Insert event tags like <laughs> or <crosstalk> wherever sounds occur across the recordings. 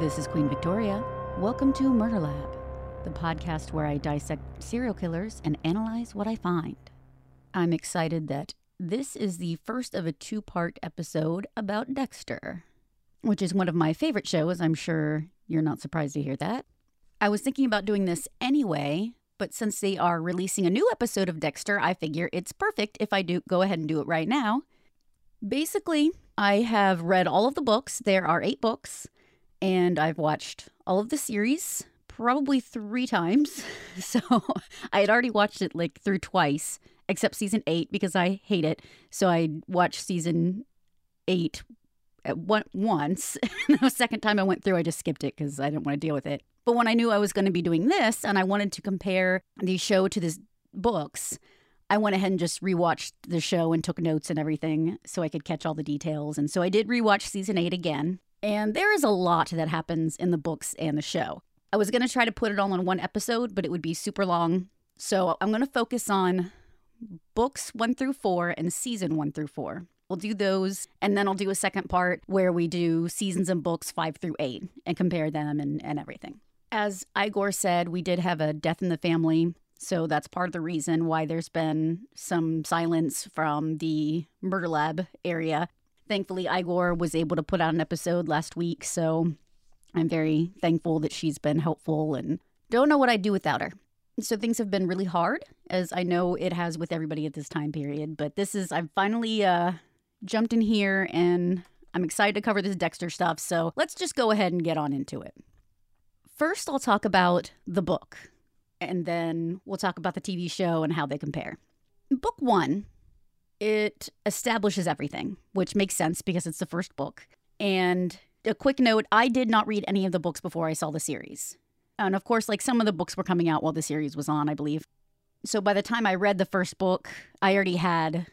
This is Queen Victoria. Welcome to Murder Lab, the podcast where I dissect serial killers and analyze what I find. I'm excited that this is the first of a two part episode about Dexter, which is one of my favorite shows. I'm sure you're not surprised to hear that. I was thinking about doing this anyway, but since they are releasing a new episode of Dexter, I figure it's perfect if I do go ahead and do it right now. Basically, I have read all of the books. There are eight books, and I've watched all of the series probably three times. <laughs> So I had already watched it like through twice, except season eight because I hate it. So I watched season eight at one, once. <laughs> the second time I went through, I just skipped it because I didn't want to deal with it. But when I knew I was going to be doing this and I wanted to compare the show to the books, I went ahead and just rewatched the show and took notes and everything so I could catch all the details. And so I did rewatch season eight again. And there is a lot that happens in the books and the show. I was going to try to put it all in one episode, but it would be super long. So I'm going to focus on books one through four and season one through four. We'll do those, and then I'll do a second part where we do seasons and books five through eight and compare them and, and everything. As Igor said, we did have a death in the family. So that's part of the reason why there's been some silence from the Murder Lab area. Thankfully, Igor was able to put out an episode last week. So I'm very thankful that she's been helpful and don't know what I'd do without her. So things have been really hard, as I know it has with everybody at this time period. But this is, I've finally uh, jumped in here and I'm excited to cover this Dexter stuff. So let's just go ahead and get on into it. First, I'll talk about the book, and then we'll talk about the TV show and how they compare. Book one, it establishes everything, which makes sense because it's the first book. And a quick note I did not read any of the books before I saw the series. And of course, like some of the books were coming out while the series was on, I believe. So by the time I read the first book, I already had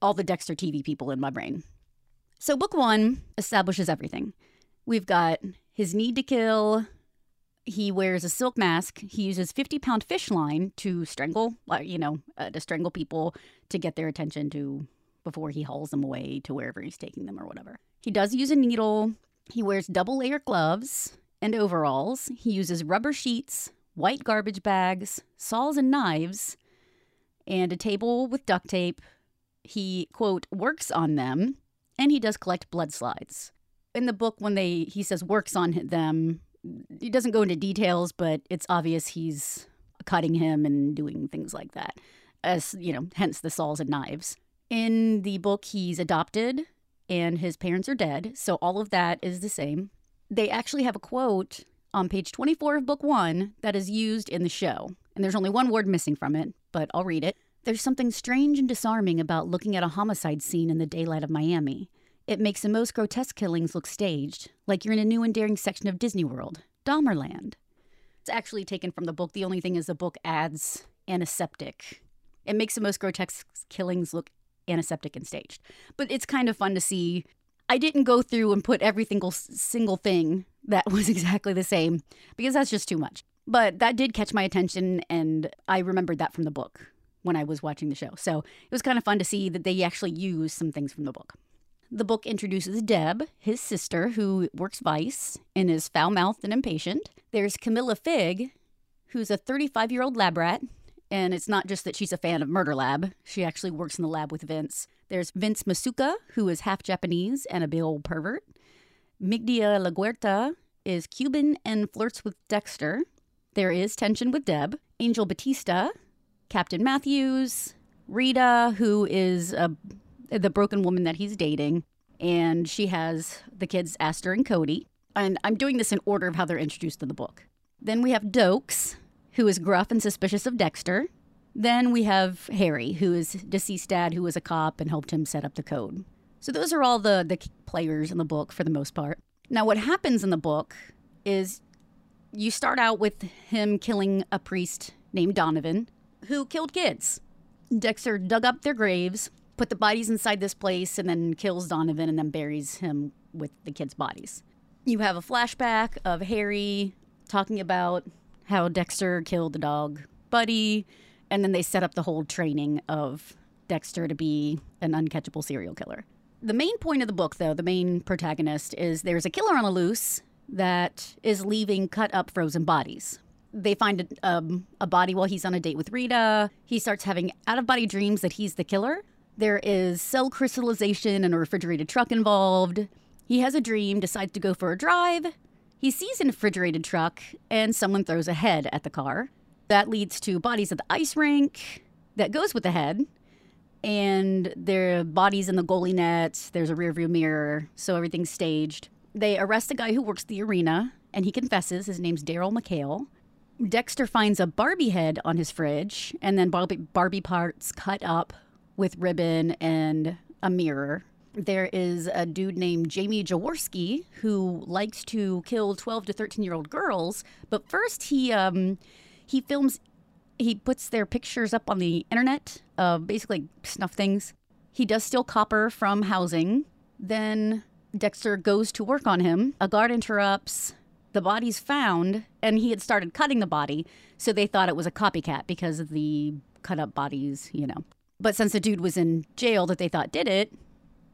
all the Dexter TV people in my brain. So book one establishes everything. We've got his need to kill, he wears a silk mask. He uses 50 pound fish line to strangle, uh, you know, uh, to strangle people to get their attention to before he hauls them away to wherever he's taking them or whatever. He does use a needle. He wears double layer gloves and overalls. He uses rubber sheets, white garbage bags, saws and knives, and a table with duct tape. He, quote, works on them, and he does collect blood slides. In the book, when they he says works on them, he doesn't go into details, but it's obvious he's cutting him and doing things like that. As you know, hence the saws and knives. In the book, he's adopted and his parents are dead, so all of that is the same. They actually have a quote on page 24 of book one that is used in the show, and there's only one word missing from it, but I'll read it. There's something strange and disarming about looking at a homicide scene in the daylight of Miami. It makes the most grotesque killings look staged, like you're in a new and daring section of Disney World, Dahmerland. It's actually taken from the book. The only thing is the book adds antiseptic. It makes the most grotesque killings look antiseptic and staged. But it's kind of fun to see. I didn't go through and put every single single thing that <laughs> was exactly the same because that's just too much. But that did catch my attention, and I remembered that from the book when I was watching the show. So it was kind of fun to see that they actually use some things from the book. The book introduces Deb, his sister, who works Vice and is foul mouthed and impatient. There's Camilla Figg, who's a 35 year old lab rat. And it's not just that she's a fan of Murder Lab, she actually works in the lab with Vince. There's Vince Masuka, who is half Japanese and a big old pervert. Migdia LaGuerta is Cuban and flirts with Dexter. There is tension with Deb. Angel Batista, Captain Matthews, Rita, who is a the broken woman that he's dating, and she has the kids Astor and Cody. And I'm doing this in order of how they're introduced in the book. Then we have Doakes, who is gruff and suspicious of Dexter. Then we have Harry, who is deceased dad, who was a cop and helped him set up the code. So those are all the the players in the book for the most part. Now, what happens in the book is you start out with him killing a priest named Donovan, who killed kids. Dexter dug up their graves, put the bodies inside this place and then kills Donovan and then buries him with the kids' bodies. You have a flashback of Harry talking about how Dexter killed the dog Buddy, and then they set up the whole training of Dexter to be an uncatchable serial killer. The main point of the book, though, the main protagonist, is there's a killer on the loose that is leaving cut up frozen bodies. They find a, um, a body while he's on a date with Rita. He starts having out of body dreams that he's the killer. There is cell crystallization and a refrigerated truck involved. He has a dream, decides to go for a drive. He sees a refrigerated truck, and someone throws a head at the car. That leads to bodies at the ice rink that goes with the head. And there are bodies in the goalie net. There's a rearview mirror, so everything's staged. They arrest a guy who works the arena, and he confesses. His name's Daryl McHale. Dexter finds a Barbie head on his fridge, and then Barbie, Barbie parts cut up with ribbon and a mirror. There is a dude named Jamie Jaworski who likes to kill 12 to 13 year old girls, but first he um, he films he puts their pictures up on the internet of basically snuff things. He does steal copper from housing. Then Dexter goes to work on him. A guard interrupts. The body's found, and he had started cutting the body, so they thought it was a copycat because of the cut up bodies, you know. But since the dude was in jail that they thought did it,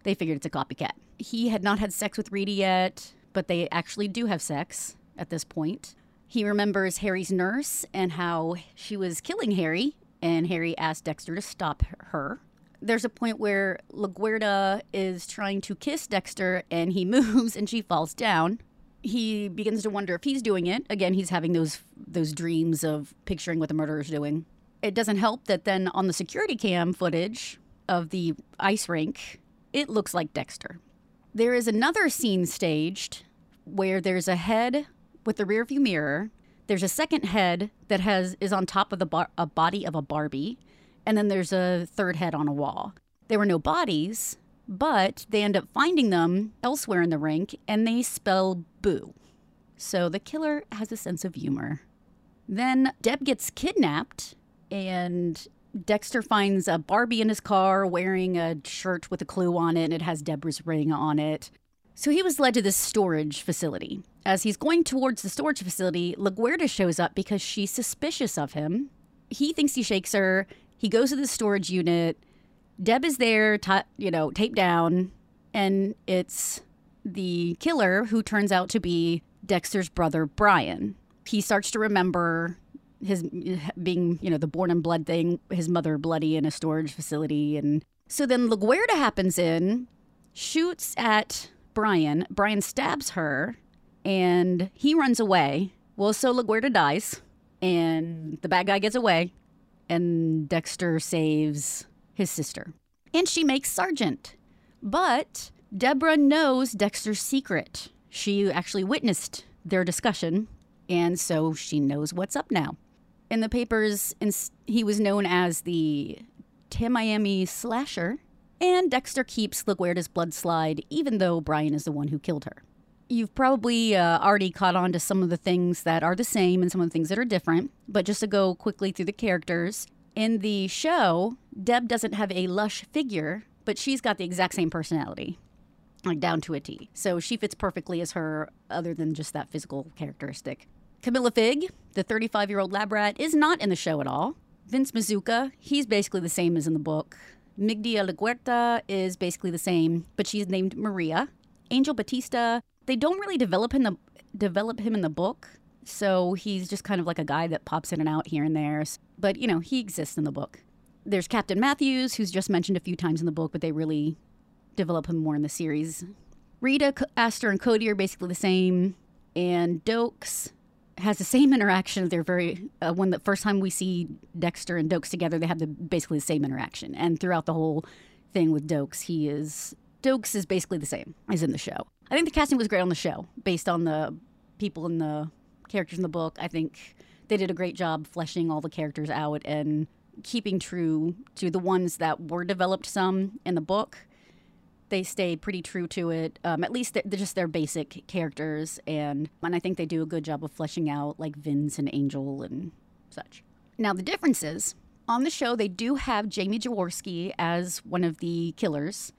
they figured it's a copycat. He had not had sex with Reedy yet, but they actually do have sex at this point. He remembers Harry's nurse and how she was killing Harry, and Harry asked Dexter to stop her. There's a point where LaGuerta is trying to kiss Dexter and he <laughs> moves and she falls down. He begins to wonder if he's doing it. Again, he's having those those dreams of picturing what the murderer's doing. It doesn't help that then on the security cam footage of the ice rink, it looks like Dexter. There is another scene staged where there's a head with the rearview mirror. There's a second head that has is on top of the bar, a body of a Barbie, and then there's a third head on a wall. There were no bodies, but they end up finding them elsewhere in the rink, and they spell boo. So the killer has a sense of humor. Then Deb gets kidnapped, and Dexter finds a Barbie in his car wearing a shirt with a clue on it, and it has Deborah's ring on it. So he was led to this storage facility. As he's going towards the storage facility, LaGuerta shows up because she's suspicious of him. He thinks he shakes her. He goes to the storage unit. Deb is there, t- you know, taped down, and it's the killer who turns out to be Dexter's brother, Brian. He starts to remember his being, you know, the born and blood thing, his mother bloody in a storage facility. And so then LaGuerta happens in, shoots at Brian. Brian stabs her and he runs away. Well, so LaGuerta dies and the bad guy gets away and Dexter saves his sister. And she makes sergeant. But Deborah knows Dexter's secret. She actually witnessed their discussion, and so she knows what's up now. In the papers, he was known as the Tamiami Slasher, and Dexter keeps LaGuerta's blood slide, even though Brian is the one who killed her. You've probably uh, already caught on to some of the things that are the same and some of the things that are different, but just to go quickly through the characters. In the show, Deb doesn't have a lush figure, but she's got the exact same personality, like down to a T. So she fits perfectly as her, other than just that physical characteristic. Camilla Figg, the 35 year old lab rat, is not in the show at all. Vince Masuka, he's basically the same as in the book. Migdia LaGuerta is basically the same, but she's named Maria. Angel Batista, they don't really develop him the develop him in the book, so he's just kind of like a guy that pops in and out here and there. But you know, he exists in the book. There's Captain Matthews, who's just mentioned a few times in the book, but they really develop him more in the series. Rita, Astor, and Cody are basically the same, and Doakes has the same interaction. They're very uh, when the first time we see Dexter and Doakes together, they have the basically the same interaction. And throughout the whole thing with Doakes, he is Doakes is basically the same as in the show. I think the casting was great on the show, based on the people in the characters in the book. I think they did a great job fleshing all the characters out and keeping true to the ones that were developed some in the book they stay pretty true to it. Um, at least they're, they're, just their basic characters, and and I think they do a good job of fleshing out like Vince and Angel and such. Now the differences on the show, they do have Jamie Jaworski as one of the killers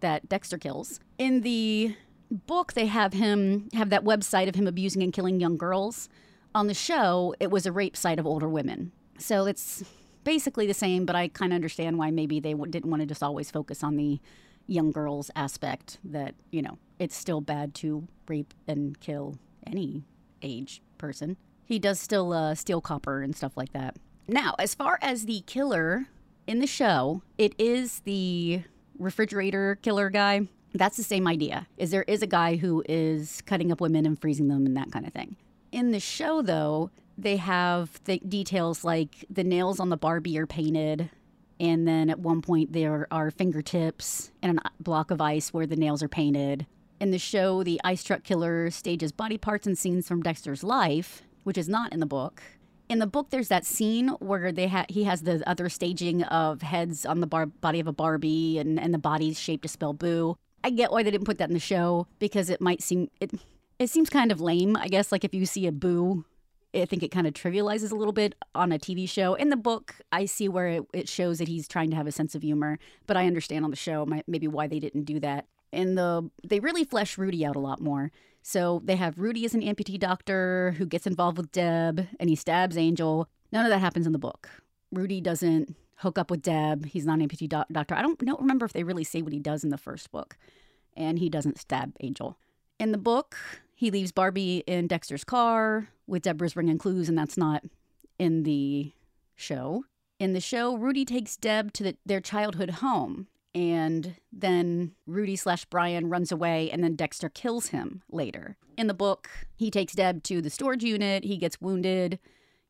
that Dexter kills. In the book, they have him have that website of him abusing and killing young girls. On the show, it was a rape site of older women. So it's basically the same, but I kind of understand why maybe they didn't want to just always focus on the young girls aspect that, you know, it's still bad to rape and kill any age person. He does still uh, steal copper and stuff like that. Now, as far as the killer in the show, it is the refrigerator killer guy. That's the same idea. Is there is a guy who is cutting up women and freezing them and that kind of thing. In the show though, they have the details like the nails on the Barbie are painted and then at one point there are fingertips and a uh, block of ice where the nails are painted. In the show, the ice truck killer stages body parts and scenes from Dexter's life, which is not in the book in the book there's that scene where they ha- he has the other staging of heads on the bar- body of a barbie and, and the body's shaped to spell boo i get why they didn't put that in the show because it might seem it it seems kind of lame i guess like if you see a boo I think it kind of trivializes a little bit on a TV show. In the book, I see where it, it shows that he's trying to have a sense of humor, but I understand on the show my, maybe why they didn't do that. In the they really flesh Rudy out a lot more. So they have Rudy as an amputee doctor who gets involved with Deb and he stabs Angel. None of that happens in the book. Rudy doesn't hook up with Deb. He's not an amputee doctor. I don't, don't remember if they really say what he does in the first book. And he doesn't stab Angel. In the book, he leaves Barbie in Dexter's car with Deborah's ring and clues, and that's not in the show. In the show, Rudy takes Deb to the, their childhood home and then Rudy slash Brian runs away, and then Dexter kills him later. In the book, he takes Deb to the storage unit, he gets wounded,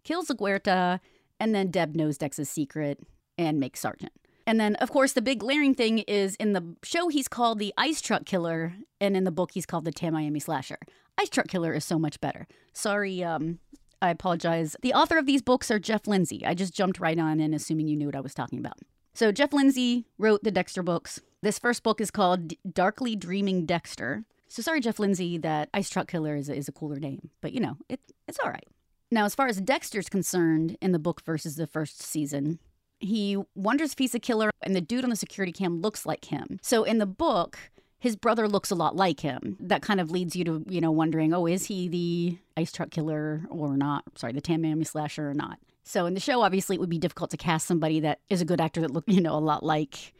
kills LaGuerta, and then Deb knows Dex's secret and makes Sergeant. And then, of course, the big glaring thing is in the show, he's called the Ice Truck Killer, and in the book, he's called the Tamiami Slasher. Ice Truck Killer is so much better. Sorry, um, I apologize. The author of these books are Jeff Lindsay. I just jumped right on in, assuming you knew what I was talking about. So Jeff Lindsay wrote the Dexter books. This first book is called Darkly Dreaming Dexter. So sorry, Jeff Lindsay, that Ice Truck Killer is a, is a cooler name, but you know, it, it's all right. Now, as far as Dexter's concerned in the book versus the first season, he wonders if he's a killer, and the dude on the security cam looks like him. So in the book, his brother looks a lot like him. That kind of leads you to, you know, wondering, oh, is he the ice truck killer or not? Sorry, the Tamiami slasher or not? So in the show, obviously, it would be difficult to cast somebody that is a good actor that look, <laughs> you know, a lot like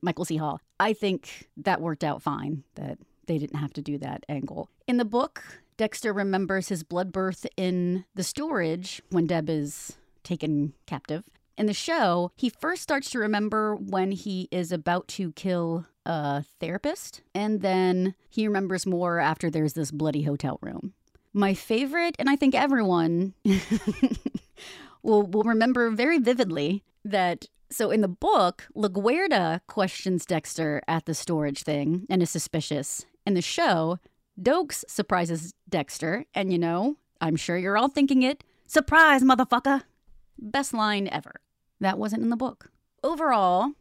Michael C. Hall. I think that worked out fine. That they didn't have to do that angle. In the book, Dexter remembers his blood birth in the storage when Deb is taken captive. In the show, he first starts to remember when he is about to kill a therapist, and then he remembers more after there's this bloody hotel room. My favorite, and I think everyone <laughs> will will remember very vividly that so in the book, LaGuerta questions Dexter at the storage thing and is suspicious. In the show, Doakes surprises Dexter, and you know, I'm sure you're all thinking it. Surprise, motherfucker! Best line ever. That wasn't in the book. Overall,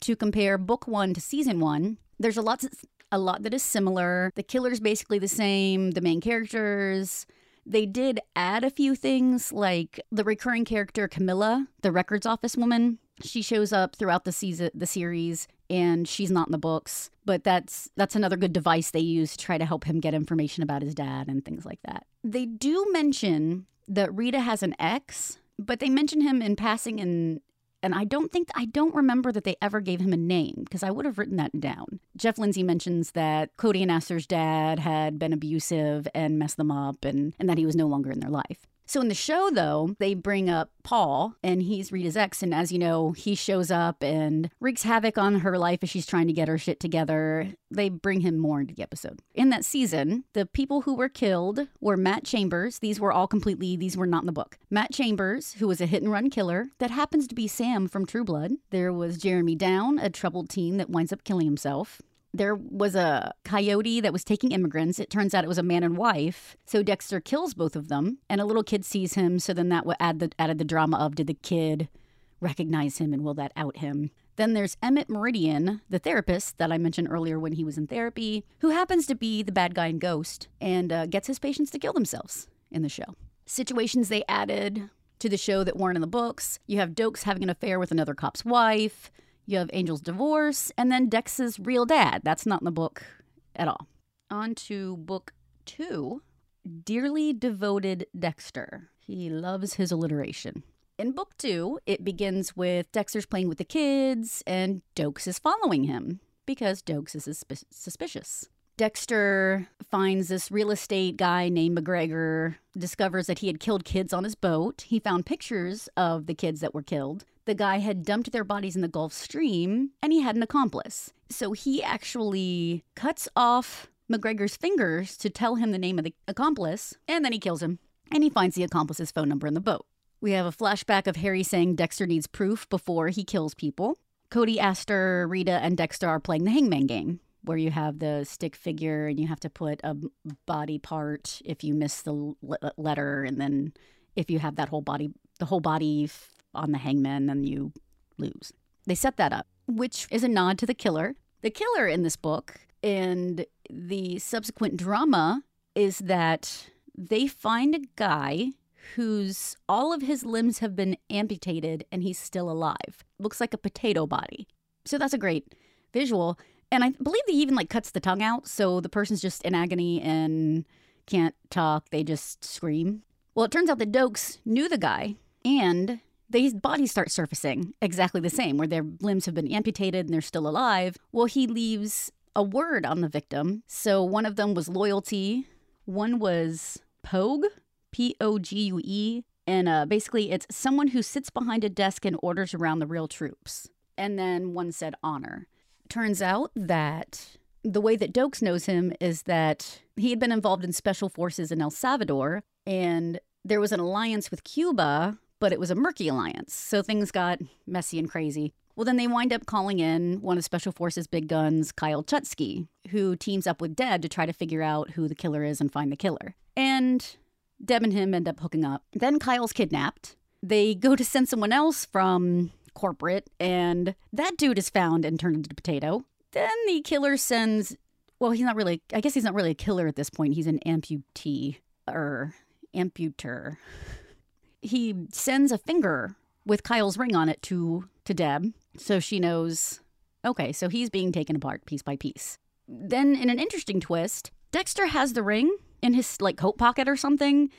to compare book one to season one, there's a lot a lot that is similar. The killer's basically the same, the main characters, they did add a few things like the recurring character Camilla, the records office woman. She shows up throughout the season the series and she's not in the books, but that's that's another good device they use to try to help him get information about his dad and things like that. They do mention that Rita has an ex, but they mention him in passing in and I don't think I don't remember that they ever gave him a name because I would have written that down. Jeff Lindsay mentions that Cody and Astor's dad had been abusive and messed them up and, and that he was no longer in their life. So in the show, though, they bring up Paul, and he's Rita's ex. And as you know, he shows up and wreaks havoc on her life as she's trying to get her shit together. They bring him more into the episode. In that season, the people who were killed were Matt Chambers. These were all completely, these were not in the book. Matt Chambers, who was a hit and run killer that happens to be Sam from True Blood. There was Jeremy Down, a troubled teen that winds up killing himself there was a coyote that was taking immigrants. It turns out it was a man and wife. So Dexter kills both of them, and a little kid sees him. So then that would add the, added the drama of did the kid recognize him and will that out him? Then there's Emmett Meridian, the therapist that I mentioned earlier when he was in therapy, who happens to be the bad guy in Ghost and uh, gets his patients to kill themselves in the show. Situations they added to the show that weren't in the books. You have Doakes having an affair with another cop's wife. You have Angel's divorce, and then Dex's real dad. That's not in the book at all. On to book two Dearly Devoted Dexter. He loves his alliteration. In book two, it begins with Dexter's playing with the kids, and Doakes is following him because Doakes is suspicious. Dexter finds this real estate guy named McGregor, discovers that he had killed kids on his boat. He found pictures of the kids that were killed. The guy had dumped their bodies in the Gulf Stream, and he had an accomplice. So he actually cuts off McGregor's fingers to tell him the name of the accomplice, and then he kills him. And he finds the accomplice's phone number in the boat. We have a flashback of Harry saying Dexter needs proof before he kills people. Cody, Astor, Rita, and Dexter are playing the hangman game, where you have the stick figure and you have to put a body part if you miss the letter, and then if you have that whole body, the whole body on the hangman, and you lose. They set that up, which is a nod to the killer. The killer in this book and the subsequent drama is that they find a guy whose all of his limbs have been amputated and he's still alive. Looks like a potato body. So that's a great visual. And I believe he even like cuts the tongue out, so the person's just in agony and can't talk. They just scream. Well, it turns out the Doakes knew the guy, and these bodies start surfacing exactly the same, where their limbs have been amputated and they're still alive. Well, he leaves a word on the victim. So one of them was loyalty, one was pogue, P O G U E. And uh, basically, it's someone who sits behind a desk and orders around the real troops. And then one said honor. Turns out that the way that Doakes knows him is that he had been involved in special forces in El Salvador, and there was an alliance with Cuba, but it was a murky alliance. So things got messy and crazy. Well, then they wind up calling in one of Special Forces' big guns, Kyle Chutsky, who teams up with Deb to try to figure out who the killer is and find the killer. And Deb and him end up hooking up. Then Kyle's kidnapped. They go to send someone else from corporate, and that dude is found and turned into a potato. Then the killer sends, well, he's not really, I guess he's not really a killer at this point. He's an amputee, or amputer. He sends a finger with Kyle's ring on it to to Deb, so she knows. Okay, so he's being taken apart piece by piece. Then, in an interesting twist, Dexter has the ring in his like coat pocket or something.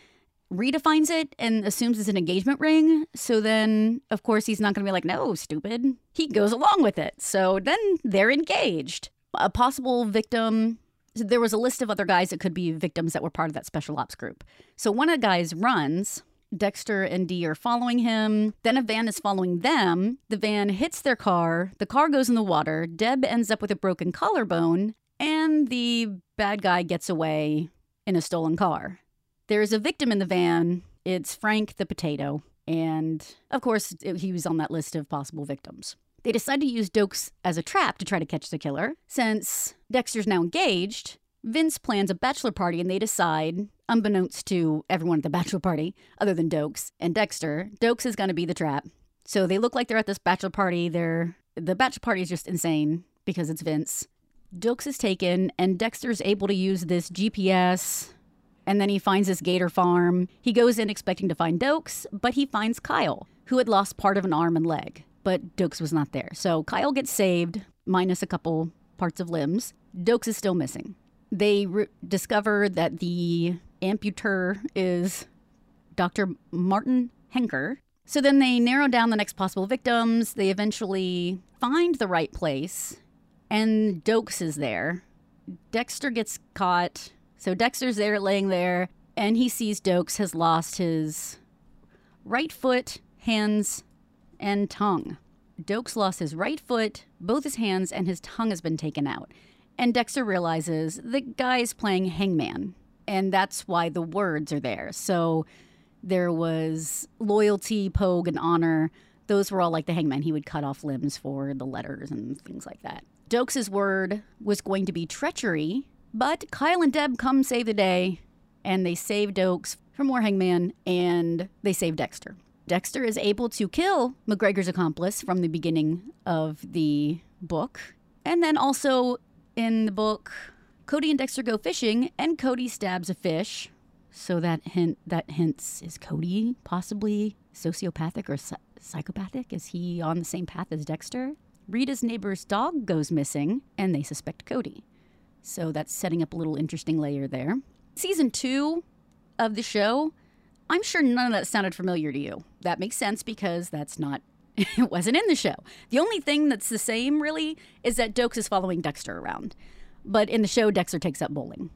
Rita finds it and assumes it's an engagement ring. So then, of course, he's not going to be like, no, stupid. He goes along with it. So then they're engaged. A possible victim. There was a list of other guys that could be victims that were part of that special ops group. So one of the guys runs Dexter and Dee are following him. Then a van is following them. The van hits their car. The car goes in the water. Deb ends up with a broken collarbone. And the bad guy gets away in a stolen car. There is a victim in the van. It's Frank the potato. And of course, he was on that list of possible victims. They decide to use Doakes as a trap to try to catch the killer. Since Dexter's now engaged, Vince plans a bachelor party and they decide, unbeknownst to everyone at the <laughs> bachelor party, other than Doakes and Dexter, Doakes is going to be the trap. So they look like they're at this bachelor party. They're the bachelor party is just insane because it's Vince. Doakes is taken, and Dexter's able to use this GPS. And then he finds this gator farm. He goes in expecting to find Doakes, but he finds Kyle, who had lost part of an arm and leg. But Doakes was not there. So Kyle gets saved, minus a couple parts of limbs. Doakes is still missing they re- discover that the amputer is Dr. Martin Henker. So then they narrow down the next possible victims. They eventually find the right place, and Doakes is there. Dexter gets caught. So Dexter's there, laying there, and he sees Doakes has lost his right foot, hands, and tongue. Doakes lost his right foot, both his hands, and his tongue has been taken out. And Dexter realizes the guy's playing hangman, and that's why the words are there. So there was loyalty, pogue, and honor. Those were all like the hangman. He would cut off limbs for the letters and things like that. Doakes' word was going to be treachery, but Kyle and Deb come save the day, and they save Doakes from more hangman, and they save Dexter. Dexter is able to kill McGregor's accomplice from the beginning of the book. And then also in the book, Cody and Dexter go fishing, and Cody stabs a fish. So that hint that hints is Cody possibly sociopathic or psychopathic? Is he on the same path as Dexter? Rita's neighbor's dog goes missing, and they suspect Cody. So that's setting up a little interesting layer there. Season two of the show, I'm sure none of that sounded familiar to you. That makes sense because that's not <laughs> it wasn't in the show. The only thing that's the same, really, is that Doakes is following Dexter around. But in the show, Dexter takes up bowling.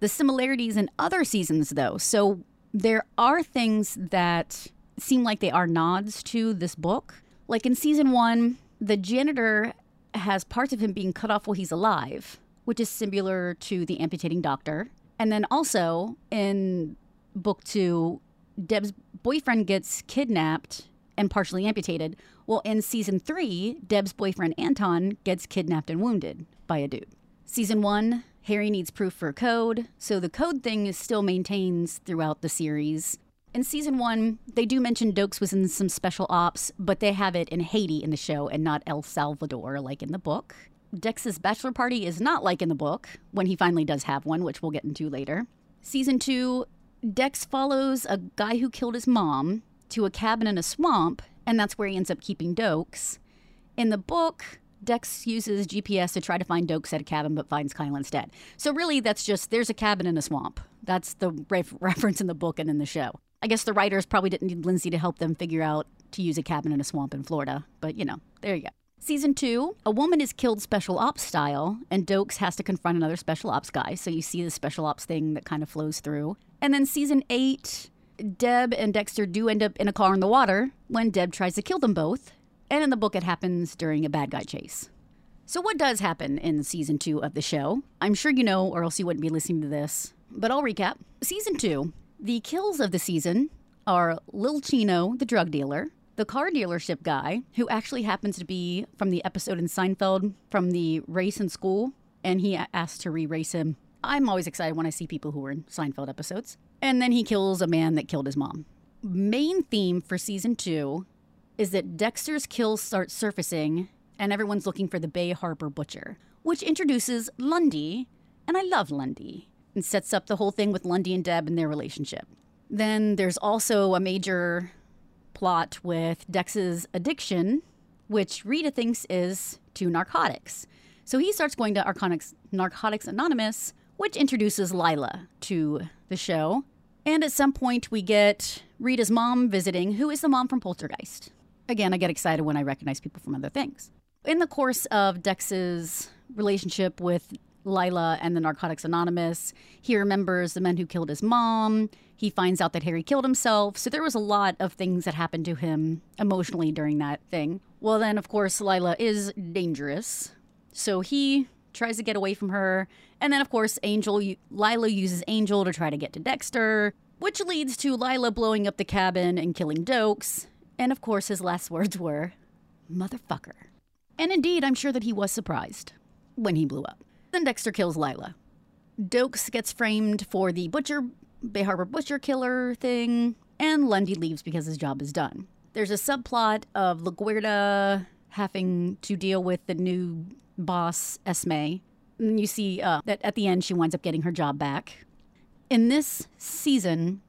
The similarities in other seasons, though, so there are things that seem like they are nods to this book. Like in season one, the janitor has parts of him being cut off while he's alive, which is similar to the amputating doctor. And then also in book two, Deb's boyfriend gets kidnapped and partially amputated. Well, in season three, Deb's boyfriend Anton gets kidnapped and wounded by a dude. Season one, Harry needs proof for code, so the code thing is still maintains throughout the series. In season one, they do mention Doakes was in some special ops, but they have it in Haiti in the show and not El Salvador like in the book. Dex's bachelor party is not like in the book, when he finally does have one, which we'll get into later. Season two, Dex follows a guy who killed his mom to a cabin in a swamp, and that's where he ends up keeping Doakes. In the book, Dex uses GPS to try to find Doakes at a cabin but finds Kyle instead. So, really, that's just there's a cabin in a swamp. That's the ref- <laughs> reference in the book and in the show. I guess the writers probably didn't need Lindsay to help them figure out to use a cabin in a swamp in Florida, but you know, there you go. Season two, a woman is killed special ops style, and Doakes has to confront another special ops guy. So you see the special ops thing that kind of flows through. And then season eight, Deb and Dexter do end up in a car in the water when Deb tries to kill them both. And in the book, it happens during a bad guy chase. So, what does happen in season two of the show? I'm sure you know, or else you wouldn't be listening to this, but I'll recap. Season two, the kills of the season are Lil Chino, the drug dealer, the car dealership guy, who actually happens to be from the episode in Seinfeld from the race in school, and he asked to re race him. I'm always excited when I see people who were in Seinfeld episodes. And then he kills a man that killed his mom. Main theme for season two is that Dexter's kills start surfacing and everyone's looking for the Bay Harbor Butcher, which introduces Lundy, and I love Lundy, and sets up the whole thing with Lundy and Deb and their relationship. Then there's also a major plot with Dex's addiction, which Rita thinks is to narcotics. So he starts going to Narcotics, Narcotics Anonymous, which introduces Lila to the show. And at some point, we get Rita's mom visiting, who is the mom from Poltergeist. Again, I get excited when I recognize people from other things. In the course of Dex's relationship with Lila and the Narcotics Anonymous, he remembers the men who killed his mom. He finds out that Harry killed himself. So there was a lot of things that happened to him emotionally during that thing. Well, then, of course, Lila is dangerous. So he tries to get away from her. And then, of course, Angel, Lila uses Angel to try to get to Dexter, which leads to Lila blowing up the cabin and killing Doakes. And of course, his last <laughs> words were, motherfucker. And indeed, I'm sure that he was surprised when he blew up. Then Dexter kills Lila. Doakes gets framed for the Butcher, Bay Harbor Butcher killer thing, and Lundy leaves because his job is done. There's a subplot of LaGuerta having to deal with the new boss, Esme. And you see uh, that at the end, she winds up getting her job back. In this season,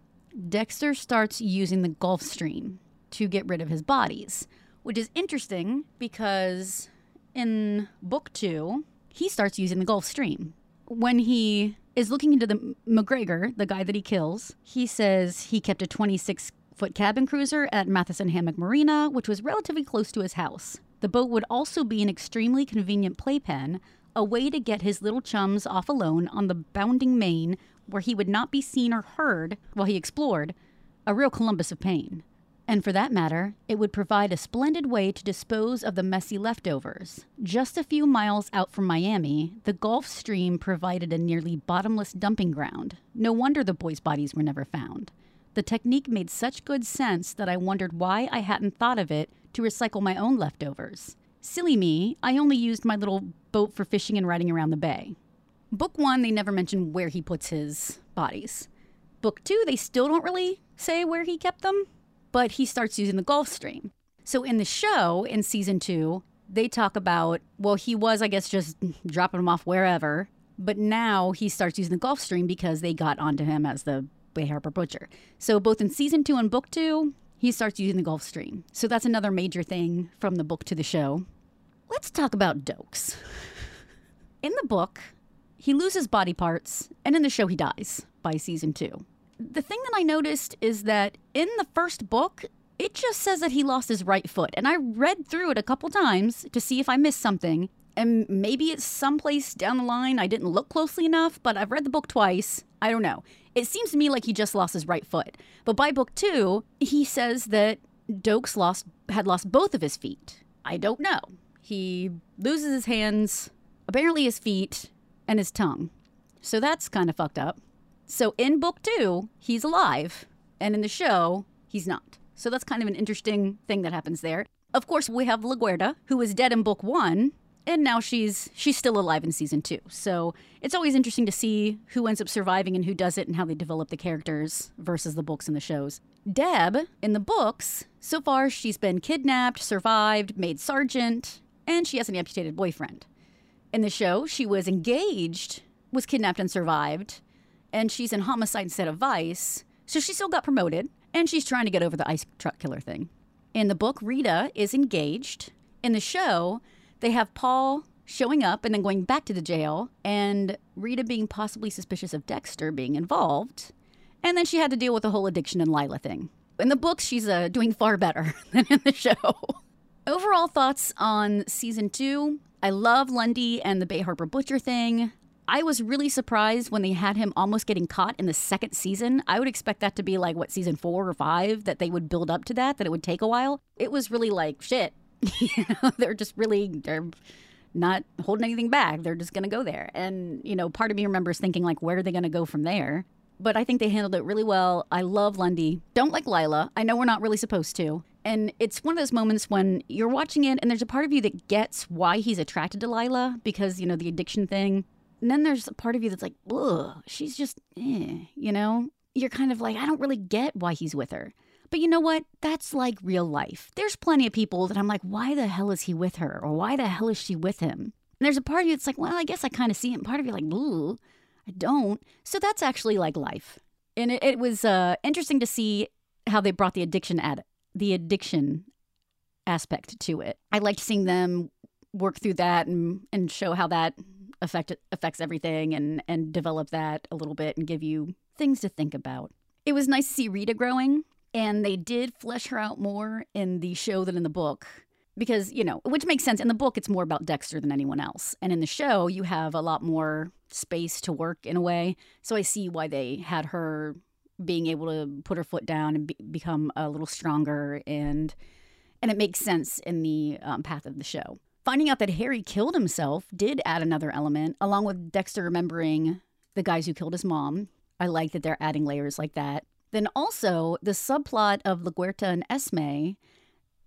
Dexter starts using the Gulf Stream to get rid of his bodies, which is interesting because in book two, he starts using the Gulf Stream. When he is looking into the McGregor, the guy that he kills, he says he kept a 26 foot cabin cruiser at Matheson Hammock Marina, which was relatively close to his house. The boat would also be an extremely convenient playpen, a way to get his little chums off alone on the bounding main where he would not be seen or heard while he explored, a real Columbus of pain. And for that matter, it would provide a splendid way to dispose of the messy leftovers. Just a few miles out from Miami, the Gulf Stream provided a nearly bottomless dumping ground. No wonder the boys' bodies were never found. The technique made such good sense that I wondered why I hadn't thought of it to recycle my own leftovers. Silly me, I only used my little boat for fishing and riding around the bay. Book one, they never mention where he puts his bodies. Book two, they still don't really say where he kept them, but he starts using the Gulf Stream. So in the show, in season two, they talk about, well, he was, I guess, just dropping them off wherever, but now he starts using the Gulf Stream because they got onto him as the Bay Harbor Butcher. So both in season two and book two, he starts using the Gulf Stream. So that's another major thing from the book to the show. Let's talk about Doakes. In the book, he loses body parts, and in the show, he dies by season two. The thing that I noticed is that in the first book, it just says that he lost his right foot. And I read through it a couple times to see if I missed something. And maybe it's someplace down the line. I didn't look closely enough, but I've read the book twice. I don't know. It seems to me like he just lost his right foot. But by book two, he says that Doakes lost had lost both of his feet. I don't know. He loses his hands, apparently his feet, and his tongue. So that's kind of fucked up. So in book two, he's alive, and in the show, he's not. So that's kind of an interesting thing that happens there. Of course, we have LaGuerta, who was dead in book one, and now she's she's still alive in season two. So it's always interesting to see who ends up surviving and who does it and how they develop the characters versus the books and the shows. Deb, in the books, so far she's been kidnapped, survived, made sergeant, and she has an amputated boyfriend. In the show, she was engaged, was kidnapped and survived, and she's in homicide instead of vice. So she still got promoted, and she's trying to get over the ice truck killer thing. In the book, Rita is engaged. In the show, they have Paul showing up and then going back to the jail, and Rita being possibly suspicious of Dexter being involved. And then she had to deal with the whole addiction and Lila thing. In the book, she's uh, doing far better <laughs> than in the show. Overall thoughts on season two I love Lundy and the Bay Harbor Butcher thing. I was really surprised when they had him almost getting caught in the second season. I would expect that to be like, what, season four or five, that they would build up to that, that it would take a while. It was really like, shit. <laughs> you know, they're just really, they're not holding anything back. They're just going to go there. And, you know, part of me remembers thinking, like, where are they going to go from there? But I think they handled it really well. I love Lundy. Don't like Lila. I know we're not really supposed to. And it's one of those moments when you're watching it and there's a part of you that gets why he's attracted to Lila because, you know, the addiction thing. And then there's a part of you that's like, ugh, she's just, eh, you know? You're kind of like, I don't really get why he's with her. But you know what? That's like real life. There's plenty of people that I'm like, why the hell is he with her? Or why the hell is she with him? And there's a part of you that's like, well, I guess I kind of see it. And part of you like, ooh, I don't. So that's actually like life. And it, it was uh, interesting to see how they brought the addiction at the addiction aspect to it. I liked seeing them work through that and and show how that affect affects everything and and develop that a little bit and give you things to think about. It was nice to see Rita growing and they did flesh her out more in the show than in the book because, you know, which makes sense. In the book it's more about Dexter than anyone else. And in the show you have a lot more space to work in a way. So I see why they had her being able to put her foot down and be- become a little stronger and and it makes sense in the um, path of the show finding out that harry killed himself did add another element along with dexter remembering the guys who killed his mom i like that they're adding layers like that then also the subplot of laguerta and esme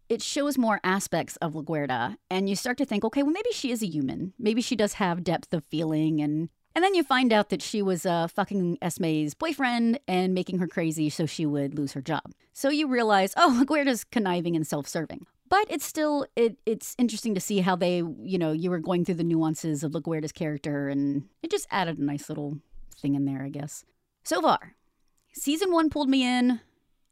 it shows more aspects of laguerta and you start to think okay well maybe she is a human maybe she does have depth of feeling and and then you find out that she was uh, fucking Esme's boyfriend and making her crazy so she would lose her job. So you realize, oh, Laguerta's conniving and self-serving. But it's still it it's interesting to see how they, you know, you were going through the nuances of LaGuerta's character and it just added a nice little thing in there, I guess. So far, season 1 pulled me in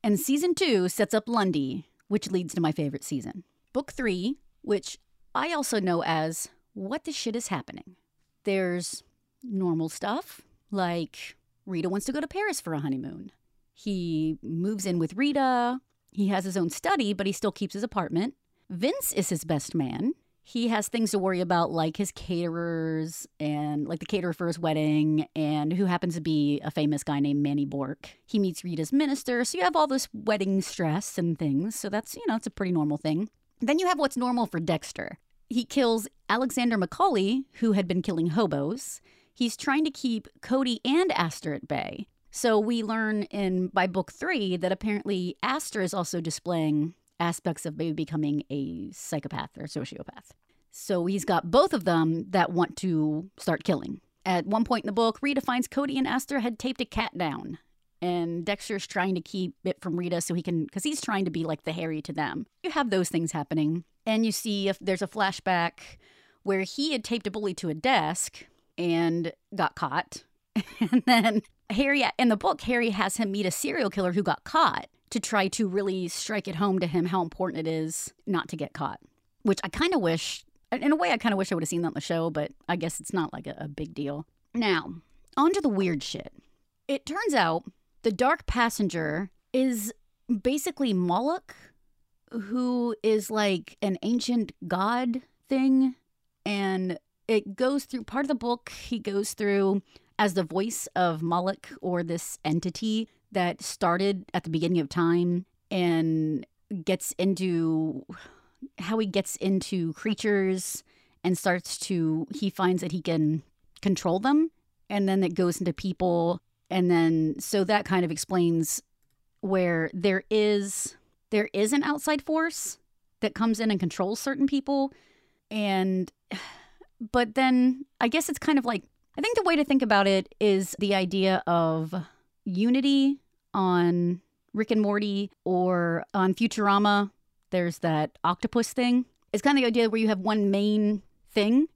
and season 2 sets up Lundy, which leads to my favorite season. Book 3, which I also know as What the Shit is Happening. There's normal stuff, like Rita wants to go to Paris for a honeymoon. He moves in with Rita. He has his own study, but he still keeps his apartment. Vince is his best man. He has things to worry about, like his caterers and like the caterer for his wedding, and who happens to be a famous guy named Manny Borque. He meets Rita's minister, so you have all this wedding stress and things. So that's, you know, it's a pretty normal thing. Then you have what's normal for Dexter. He kills Alexander McCauley, who had been killing hobos he's trying to keep Cody and Astor at bay. So we learn in by book three that apparently Astor is also displaying aspects of maybe becoming a psychopath or sociopath. So he's got both of them that want to start killing. At one point in the book, Rita finds Cody and Astor had taped a cat down. And Dexter's trying to keep it from Rita so he can, because he's trying to be like the Harry to them. You have those things happening. And you see if there's a flashback where he had taped a bully to a desk and got caught. <laughs> and then Harry, in the book, Harry has him meet a serial killer who got caught to try to really strike it home to him how important it is not to get caught, which I kind of wish, in a way, I kind of wish I would have seen that on the show, but I guess it's not like a, a big deal. Now, on to the weird shit. It turns out the Dark Passenger is basically Moloch, who is like an ancient god thing And it goes through part of the book, he goes through as the voice of Moloch or this entity that started at the beginning of time and gets into how he gets into creatures and starts to he finds that he can control them and then it goes into people. And then so that kind of explains where there is there is an outside force that comes in and controls certain people. And <sighs> but then i guess it's kind of like i think the way to think about it is the idea of unity on rick and morty or on futurama there's that octopus thing it's kind of the idea where you have one main thing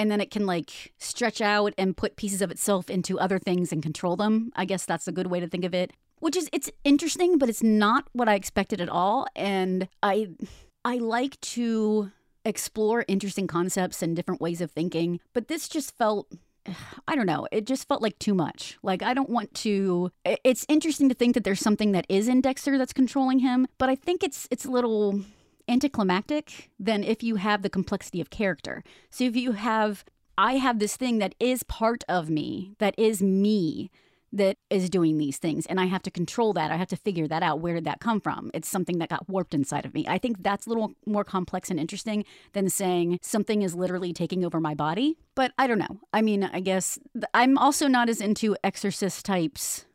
and then it can like stretch out and put pieces of itself into other things and control them. I guess that's a good way to think of it. Which is it's interesting, but it's not what I expected at all. And I I like to explore interesting concepts and different ways of thinking, but this just felt <sighs> I don't know. It just felt like too much. Like, I don't want to. It's interesting to think that there's something that is in Dexter that's controlling him, but I think it's it's a little anticlimactic than if you have the complexity of character. So if you have, I have this thing that is part of me, that is me, that is doing these things and i have to control that i have to figure that out where did that come from it's something that got warped inside of me i think that's a little more complex and interesting than saying something is literally taking over my body but i don't know i mean i guess i'm also not as into exorcist types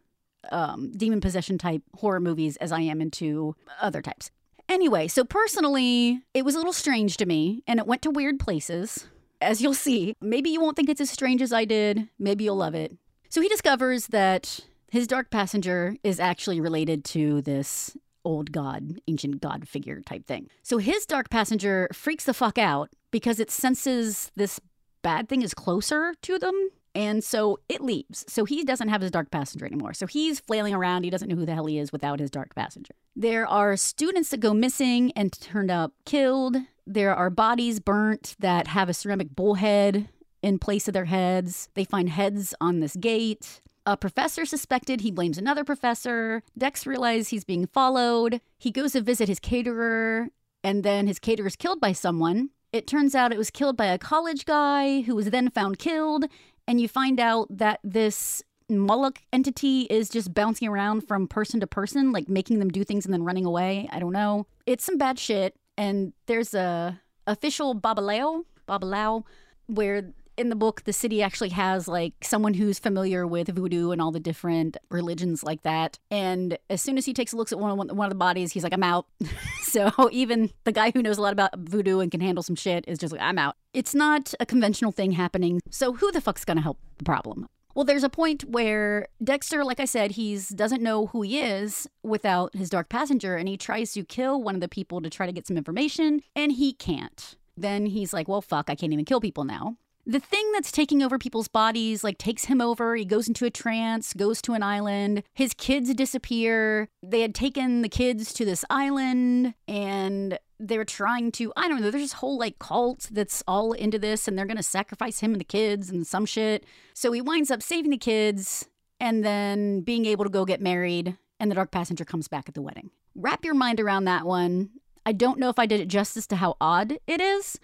um, demon possession type horror movies as i am into other types Anyway, so personally, it was a little strange to me and it went to weird places, as you'll see. Maybe you won't think it's as strange as I did. Maybe you'll love it. So he discovers that his dark passenger is actually related to this old god, ancient god figure type thing. So his dark passenger freaks the fuck out because it senses this bad thing is closer to them and so it leaves. So he doesn't have his dark passenger anymore. So he's flailing around. He doesn't know who the hell he is without his dark passenger. There are students that go missing and turned up killed. There are bodies burnt that have a ceramic bullhead in place of their heads. They find heads on this gate. A professor suspected, he blames another professor. Dex realizes he's being followed. He goes to visit his caterer, and then his caterer is killed by someone. It turns out it was killed by a college guy who was then found killed, and you find out that this Moloch entity is just bouncing around from person to person, like making them do things and then running away. I don't know. It's some bad shit. And there's a official Babalao, Babalao, where in the book the city actually has like someone who's familiar with voodoo and all the different religions like that. And as soon as he takes a look at one of, one of the bodies, he's like, I'm out. <laughs> so even the guy who knows a lot about voodoo and can handle some shit is just like, I'm out. It's not a conventional thing happening. So who the fuck's gonna help the problem? Well, there's a point where Dexter, like I said, he's doesn't know who he is without his dark passenger, and he tries to kill one of the people to try to get some information, and he can't. Then he's like, well, fuck, I can't even kill people now the thing that's taking over people's bodies like takes him over. He goes into a trance goes to an island. His kids disappear. They had taken the kids to this island and they're trying to i don't know there's this whole like cult that's all into this and they're gonna sacrifice him and the kids and some shit. So he winds up saving the kids and then being able to go get married and the dark passenger comes back at the wedding. Wrap your mind around that one. I don't know if i did it justice to how odd it is.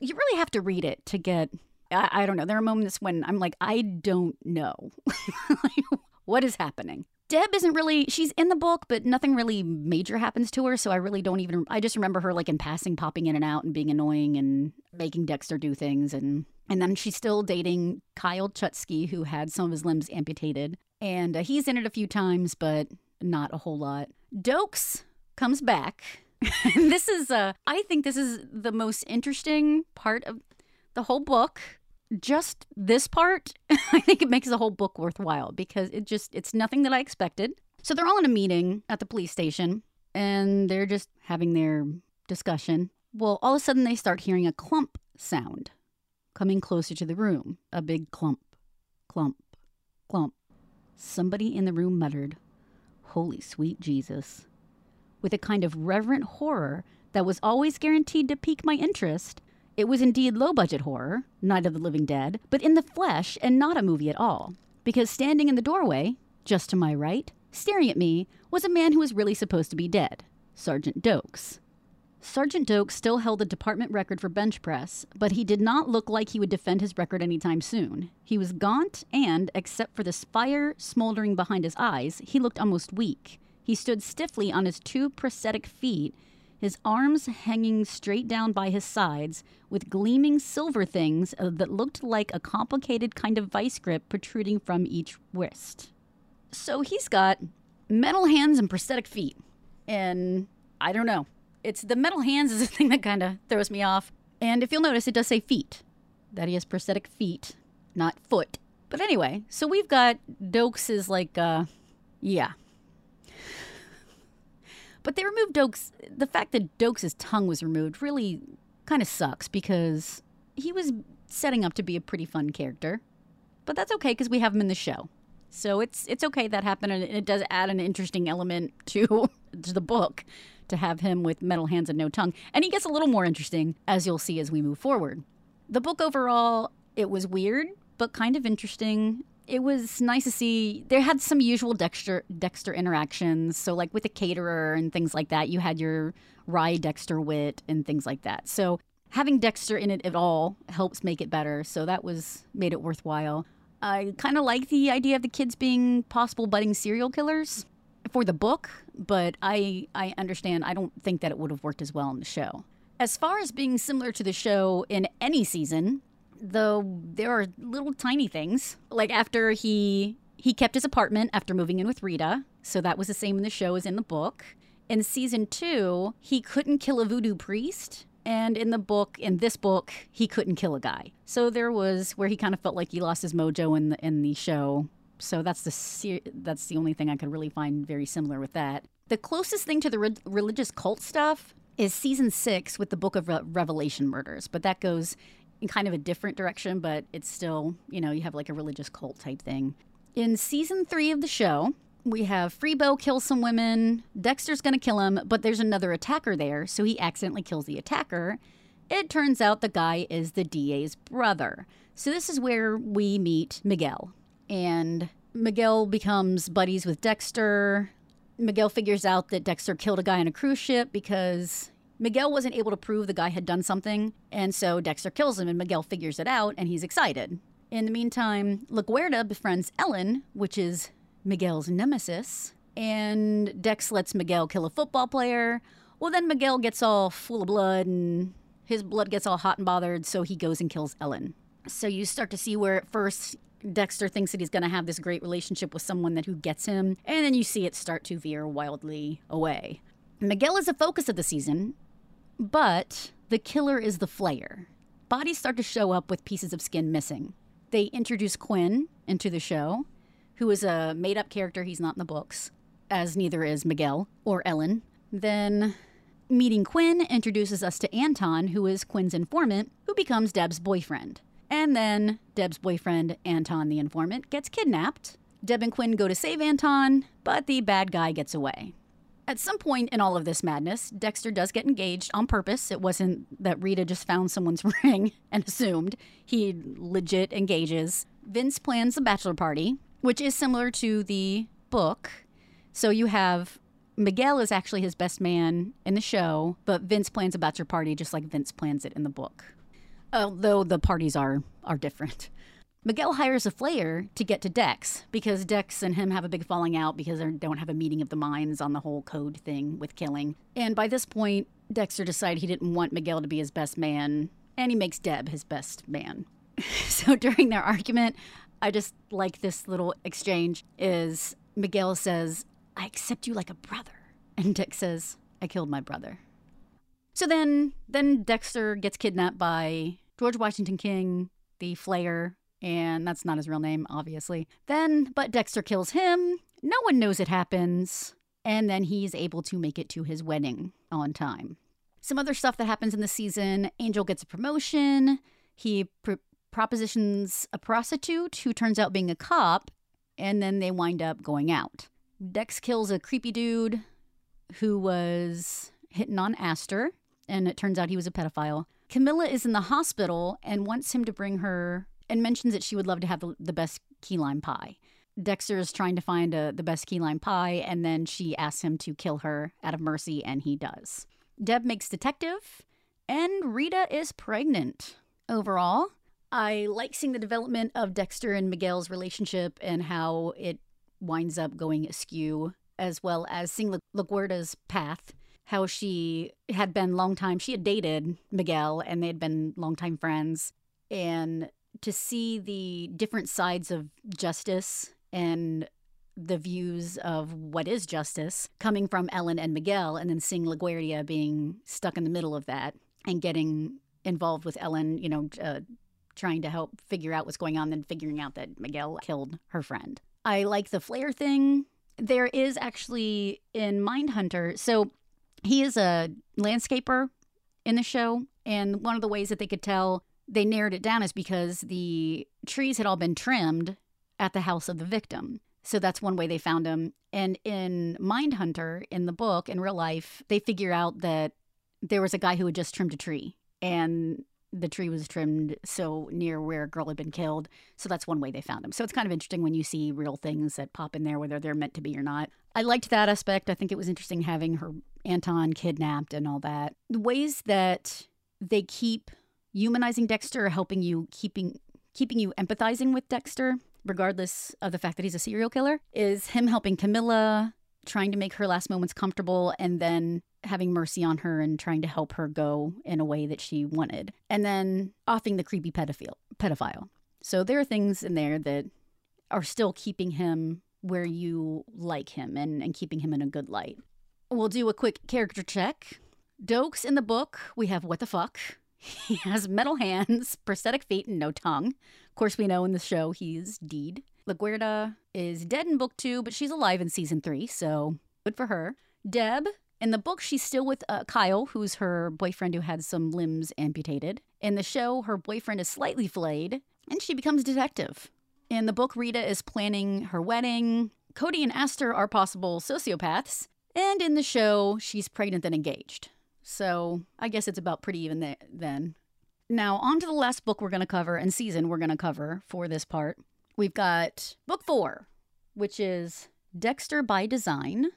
You really have to read it to get I, I don't know. There are moments when I'm like, I don't know. <laughs> what is happening? Deb isn't really, she's in the book, but nothing really major happens to her. So I really don't even, I just remember her like in passing, popping in and out and being annoying and making Dexter do things. And, and then she's still dating Kyle Chutsky, who had some of his limbs amputated. And uh, he's in it a few times, but not a whole lot. Doakes comes back. <laughs> this is, uh, I think this is the most interesting part of the whole book just this part, <laughs> I think it makes the whole book worthwhile because it just it's nothing that I expected. So they're all in a meeting at the police station and they're just having their discussion. Well, all of a sudden they start hearing a clump sound coming closer to the room. A big clump, clump, clump. Somebody in the room muttered, Holy sweet Jesus. With a kind of reverent horror that was always guaranteed to pique my interest, it was indeed low budget horror, Night of the Living Dead, but in the flesh and not a movie at all. Because standing in the doorway, just to my right, staring at me, was a man who was really supposed to be dead Sergeant Doakes. Sergeant Doakes still held the department record for bench press, but he did not look like he would defend his record anytime soon. He was gaunt, and, except for the fire smoldering behind his eyes, he looked almost weak. He stood stiffly on his two prosthetic feet, his arms hanging straight down by his sides, with gleaming silver things uh, that looked like a complicated kind of vice grip protruding from each wrist. So he's got metal hands and prosthetic feet. And I don't know. It's the metal hands is the <laughs> thing that kind of throws me off. And if you'll notice, it does say feet. That he has prosthetic feet, not foot. But anyway, so we've got Doakes is like, uh, yeah. But they removed Doakes. The fact that Doakes' tongue was removed really kind of sucks because he was setting up to be a pretty fun character. But that's okay because we have him in the show. So it's it's okay that happened, and it does add an interesting element <laughs> to, to the book to have him with metal hands and no tongue. And he gets a little more interesting as you'll see as we move forward. The book overall, it was weird but kind of interesting. It was nice to see there had some usual Dexter Dexter interactions. So like with the caterer and things like that, you had your wry Dexter wit and things like that. So having Dexter in it at all helps make it better. So that was made it worthwhile. I kind of like the idea of the kids being possible budding serial killers for the book, but I I understand I don't think that it would have worked as well in the show. As far as being similar to the show in any season, though there are little tiny things. Like after he he kept his apartment after moving in with Rita, so that was the same in the show as in the book. In season 2, he couldn't kill a voodoo priest and in the book, in this book, he couldn't kill a guy. So there was where he kind of felt like he lost his mojo in the in the show. So that's the that's the only thing I could really find very similar with that. The closest thing to the re- religious cult stuff is season six with the Book of Re- Revelation murders, but that goes in kind of a different direction. But it's still, you know, you have like a religious cult type thing. In season three of the show, we have Freebo kill some women. Dexter's going to kill him, but there's another attacker there, so he accidentally kills the attacker. It turns out the guy is the DA's brother. So this is where we meet Miguel. And Miguel becomes buddies with Dexter. Miguel figures out that Dexter killed a guy on a cruise ship because Miguel wasn't able to prove the guy had done something. And so Dexter kills him, and Miguel figures it out, and he's excited. In the meantime, LaGuerta befriends Ellen, which is Miguel's nemesis, and Dex lets Miguel kill a football player. Well, then Miguel gets all full of blood and his blood gets all hot and bothered, so he goes and kills Ellen. So you start to see where at first Dexter thinks that he's going to have this great relationship with someone that who gets him, and then you see it start to veer wildly away. Miguel is the focus of the season, but the killer is the flayer. Bodies start to show up with pieces of skin missing. They introduce Quinn into the show, who is a made up character. He's not in the books, as neither is Miguel or Ellen. Then meeting Quinn introduces us to Anton, who is Quinn's informant, who becomes Deb's boyfriend. And then Deb's boyfriend, Anton the informant, gets kidnapped. Deb and Quinn go to save Anton, but the bad guy gets away. At some point in all of this madness, Dexter does get engaged on purpose. It wasn't that Rita just found someone's <laughs> ring and assumed. He legit engages. Vince plans a bachelor party, which is similar to the book. So you have Miguel is actually his best man in the show, but Vince plans a bachelor party just like Vince plans it in the book. Although the parties are are different. Miguel hires a flayer to get to Dex because Dex and him have a big falling out because they don't have a meeting of the minds on the whole code thing with killing. And by this point, Dexter decided he didn't want Miguel to be his best man, and he makes Deb his best man. <laughs> so during their argument, I just like this little exchange is Miguel says, I accept you like a brother. And Dex says, I killed my brother. So then then Dexter gets kidnapped by George Washington King, the Flayer, and that's not his real name, obviously. Then, but Dexter kills him. No one knows it happens. And then he's able to make it to his wedding on time. Some other stuff that happens in the season Angel gets a promotion. He pr- propositions a prostitute who turns out being a cop, and then they wind up going out. Dex kills a creepy dude who was hitting on Astor, and it turns out he was a pedophile. Camilla is in the hospital and wants him to bring her and mentions that she would love to have the, the best key lime pie. Dexter is trying to find a, the best key lime pie, and then she asks him to kill her out of mercy, and he does. Deb makes detective, and Rita is pregnant. Overall, I like seeing the development of Dexter and Miguel's relationship and how it winds up going askew, as well as seeing La- path, how she had been long time, she had dated Miguel and they had been longtime friends. And to see the different sides of justice and the views of what is justice coming from Ellen and Miguel, and then seeing LaGuerta being stuck in the middle of that and getting involved with Ellen, you know, uh, trying to help figure out what's going on, then figuring out that Miguel killed her friend. I like the flayer thing. There is actually in Mindhunter, so he is a landscaper in the show, and one of the ways that they could tell they narrowed it down is because the trees had all been trimmed at the house of the victim. So that's one way they found him. And in Mindhunter, in the book, in real life, they figure out that there was a guy who had just trimmed a tree and the tree was trimmed so near where a girl had been killed. So that's one way they found him. So it's kind of interesting when you see real things that pop in there, whether they're meant to be or not. I liked that aspect. I think it was interesting having her Anton kidnapped and all that. The ways that they keep humanizing Dexter, helping you keeping keeping you empathizing with Dexter, regardless of the fact that he's a serial killer, is him helping Camilla, trying to make her last moments comfortable, and then having mercy on her and trying to help her go in a way that she wanted, and then offing the creepy pedophile. Pedophile. So there are things in there that are still keeping him where you like him and, and keeping him in a good light. We'll do a quick character check. Doakes in the book, we have what the fuck. He <laughs> has metal hands, <laughs> prosthetic feet, and no tongue. Of course, we know in the show he's deed. LaGuerta is dead in book two, but she's alive in season three, so good for her. Deb, in the book, she's still with uh, Kyle, who's her boyfriend who had some limbs amputated. In the show, her boyfriend is slightly flayed, and she becomes detective. In the book, Rita is planning her wedding. Cody and Astor are possible sociopaths. And in the show, she's pregnant and engaged. So I guess it's about pretty even th- then. Now, on to the last book we're going to cover and season we're going to cover for this part. We've got book four, which is Dexter by Design.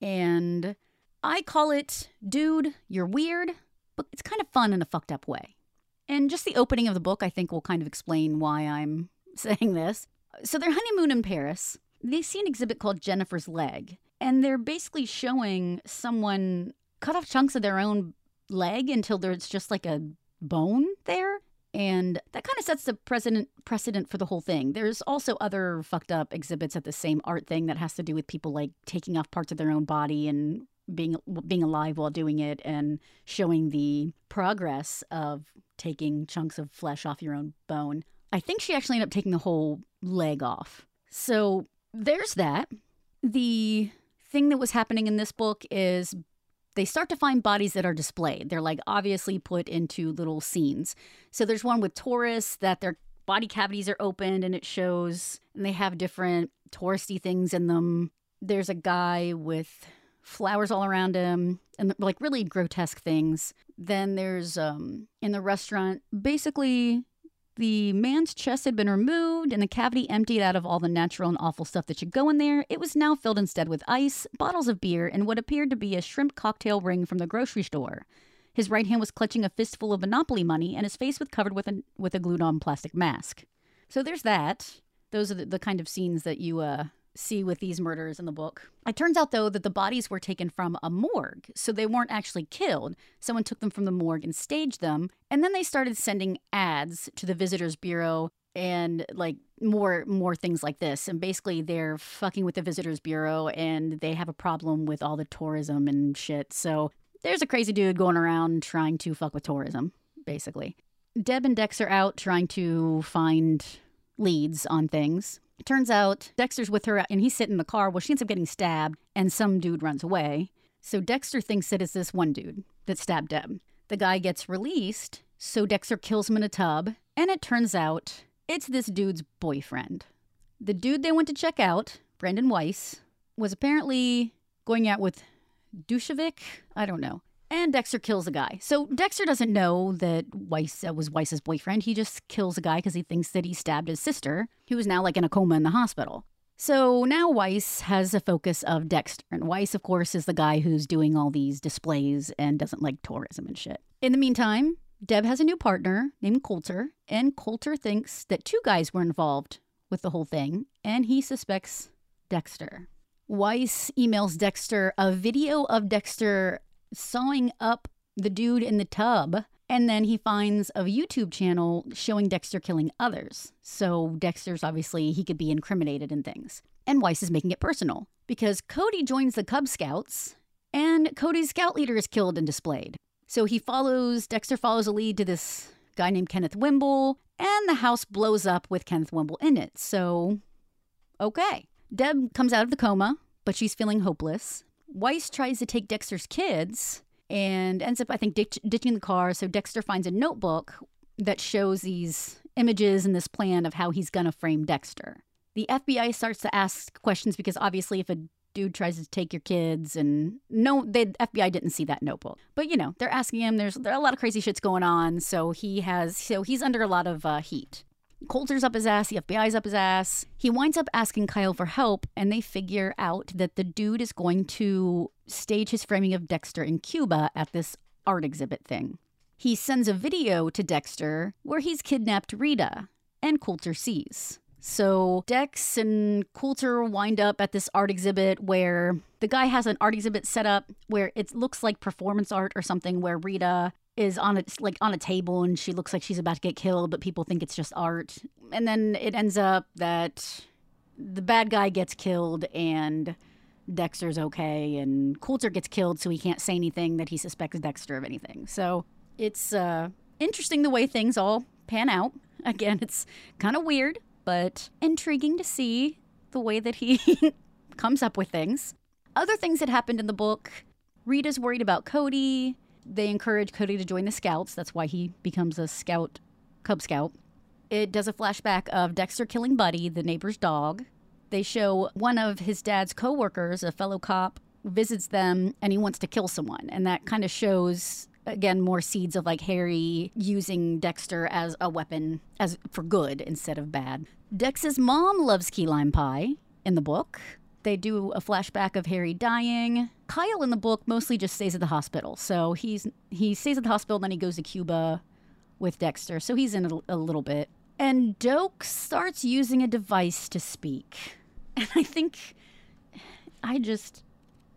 And I call it Dude, You're Weird, but it's kind of fun in a fucked up way. And just the opening of the book, I think, will kind of explain why I'm <laughs> saying this. So, their honeymoon in Paris, they see an exhibit called Jennifer's Leg. And they're basically showing someone cut off chunks of their own leg until there's just like a bone there. And that kind of sets the precedent precedent for the whole thing. There's also other fucked up exhibits at the same art thing that has to do with people like taking off parts of their own body and being being alive while doing it and showing the progress of taking chunks of flesh off your own bone. I think she actually ended up taking the whole leg off. So there's that. The thing that was happening in this book is they start to find bodies that are displayed. They're like obviously put into little scenes. So there's one with Taurus that their body cavities are opened and it shows, and they have different touristy things in them. There's a guy with flowers all around him and like really grotesque things. Then there's um in the restaurant basically the man's chest had been removed and the cavity emptied out of all the natural and awful stuff that should go in there. It was now filled instead with ice, bottles of beer, and what appeared to be a shrimp cocktail ring from the grocery store. His right hand was clutching a fistful of Monopoly money, and his face was covered with a, with a glued on plastic mask. So there's that. Those are the, the kind of scenes that you uh, see with these murders in the book. It turns out, though, that the bodies were taken from a morgue, so they weren't actually killed. Someone took them from the morgue and staged them, and then they started sending ads to the Visitors Bureau and like more more things like this and basically they're fucking with the visitors bureau and they have a problem with all the tourism and shit so there's a crazy dude going around trying to fuck with tourism basically deb and dex are out trying to find leads on things turns out Dexter's with her and he's sitting in the car. Well, she ends up getting stabbed and some dude runs away. So Dexter thinks it's this one dude that stabbed Deb. The guy gets released, so Dexter kills him in a tub, and it turns out it's this dude's boyfriend. The dude they went to check out, Brandon Weiss, was apparently going out with Dushevic. I don't know and Dexter kills a guy. So Dexter doesn't know that Weiss uh, was Weiss's boyfriend. He just kills a guy because he thinks that he stabbed his sister, who is now like in a coma in the hospital. So now Weiss has a focus of Dexter. And Weiss, of course, is the guy who's doing all these displays and doesn't like tourism and shit. In the meantime, Deb has a new partner named Coulter, and Coulter thinks that two guys were involved with the whole thing, and he suspects Dexter. Weiss emails Dexter a video of Dexter sawing up the dude in the tub, and then he finds a YouTube channel showing Dexter killing others. So Dexter's obviously, he could be incriminated in things. And Weiss is making it personal because Cody joins the Cub Scouts, and Cody's scout leader is killed and displayed. So he follows, Dexter follows a lead to this guy named Kenneth Wimble, and the house blows up with Kenneth Wimble in it. So, okay. Deb comes out of the coma, but she's feeling hopeless. Weiss tries to take Dexter's kids and ends up, I think, ditch- ditching the car. So Dexter finds a notebook that shows these images and this plan of how he's going to frame Dexter. The FBI starts to ask questions because obviously, if a dude tries to take your kids and no the FBI didn't see that notebook. But you know, they're asking him there's there are a lot of crazy shits going on, so he has so he's under a lot of uh, heat. Coulter's up his ass, the FBI's up his ass. He winds up asking Kyle for help, and they figure out that the dude is going to stage his framing of Dexter in Cuba at this art exhibit thing. He sends a video to Dexter where he's kidnapped Rita, and Coulter sees. So Dex and Coulter wind up at this art exhibit where the guy has an art exhibit set up where it looks like performance art or something where Rita is on a like on a table and she looks like she's about to get killed, but people think it's just art. And then it ends up that the bad guy gets killed and Dexter's okay and Coulter gets killed so he can't say anything that he suspects Dexter of anything. So it's uh interesting the way things all pan out. <laughs> Again, it's kind of weird but intriguing to see the way that he <laughs> comes up with things. Other things that happened in the book Rita's worried about Cody. They encourage Cody to join the Scouts. That's why he becomes a scout, Cub Scout. It does a flashback of Dexter killing Buddy, the neighbor's dog. They show one of his dad's coworkers, a fellow cop, visits them and he wants to kill someone. And that kind of shows again more seeds of like Harry using Dexter as a weapon as for good instead of bad. Dex's mom loves key lime pie in the book. They do a flashback of Harry dying. Kyle in the book mostly just stays at the hospital. So he's he stays at the hospital, then he goes to Cuba with Dexter. So he's in a, a little bit. And Doakes starts using a device to speak. <laughs> And I think I just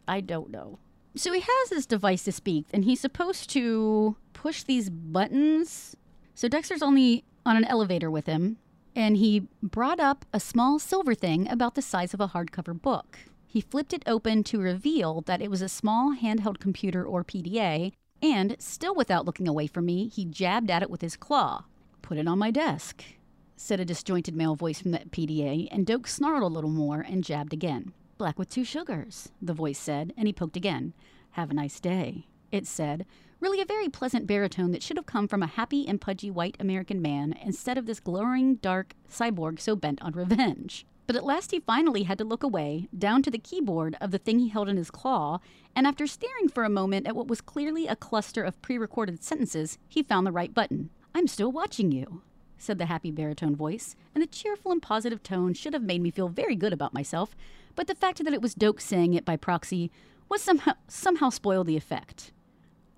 I don't know. So he has this device to speak, and he's supposed to push these buttons. So Dexter's only on an elevator with him, and he brought up a small silver thing about the size of a hardcover book. He flipped it open to reveal that it was a small handheld computer or PDA, and, still without looking away from me, he jabbed at it with his claw. Put it on my desk, said a disjointed male voice from the PDA, and Doakes snarled a little more and jabbed again. Black with two sugars, the voice said, and he poked again. Have a nice day, it said, really a very pleasant baritone that should have come from a happy and pudgy white American man instead of this glowering, dark cyborg so bent on revenge. But at last he finally had to look away, down to the keyboard of the thing he held in his claw, and after staring for a moment at what was clearly a cluster of pre recorded sentences, he found the right button. I'm still watching you, said the happy baritone voice, and the cheerful and positive tone should have made me feel very good about myself, but the fact that it was Doakes saying it by proxy was somehow somehow spoiled the effect.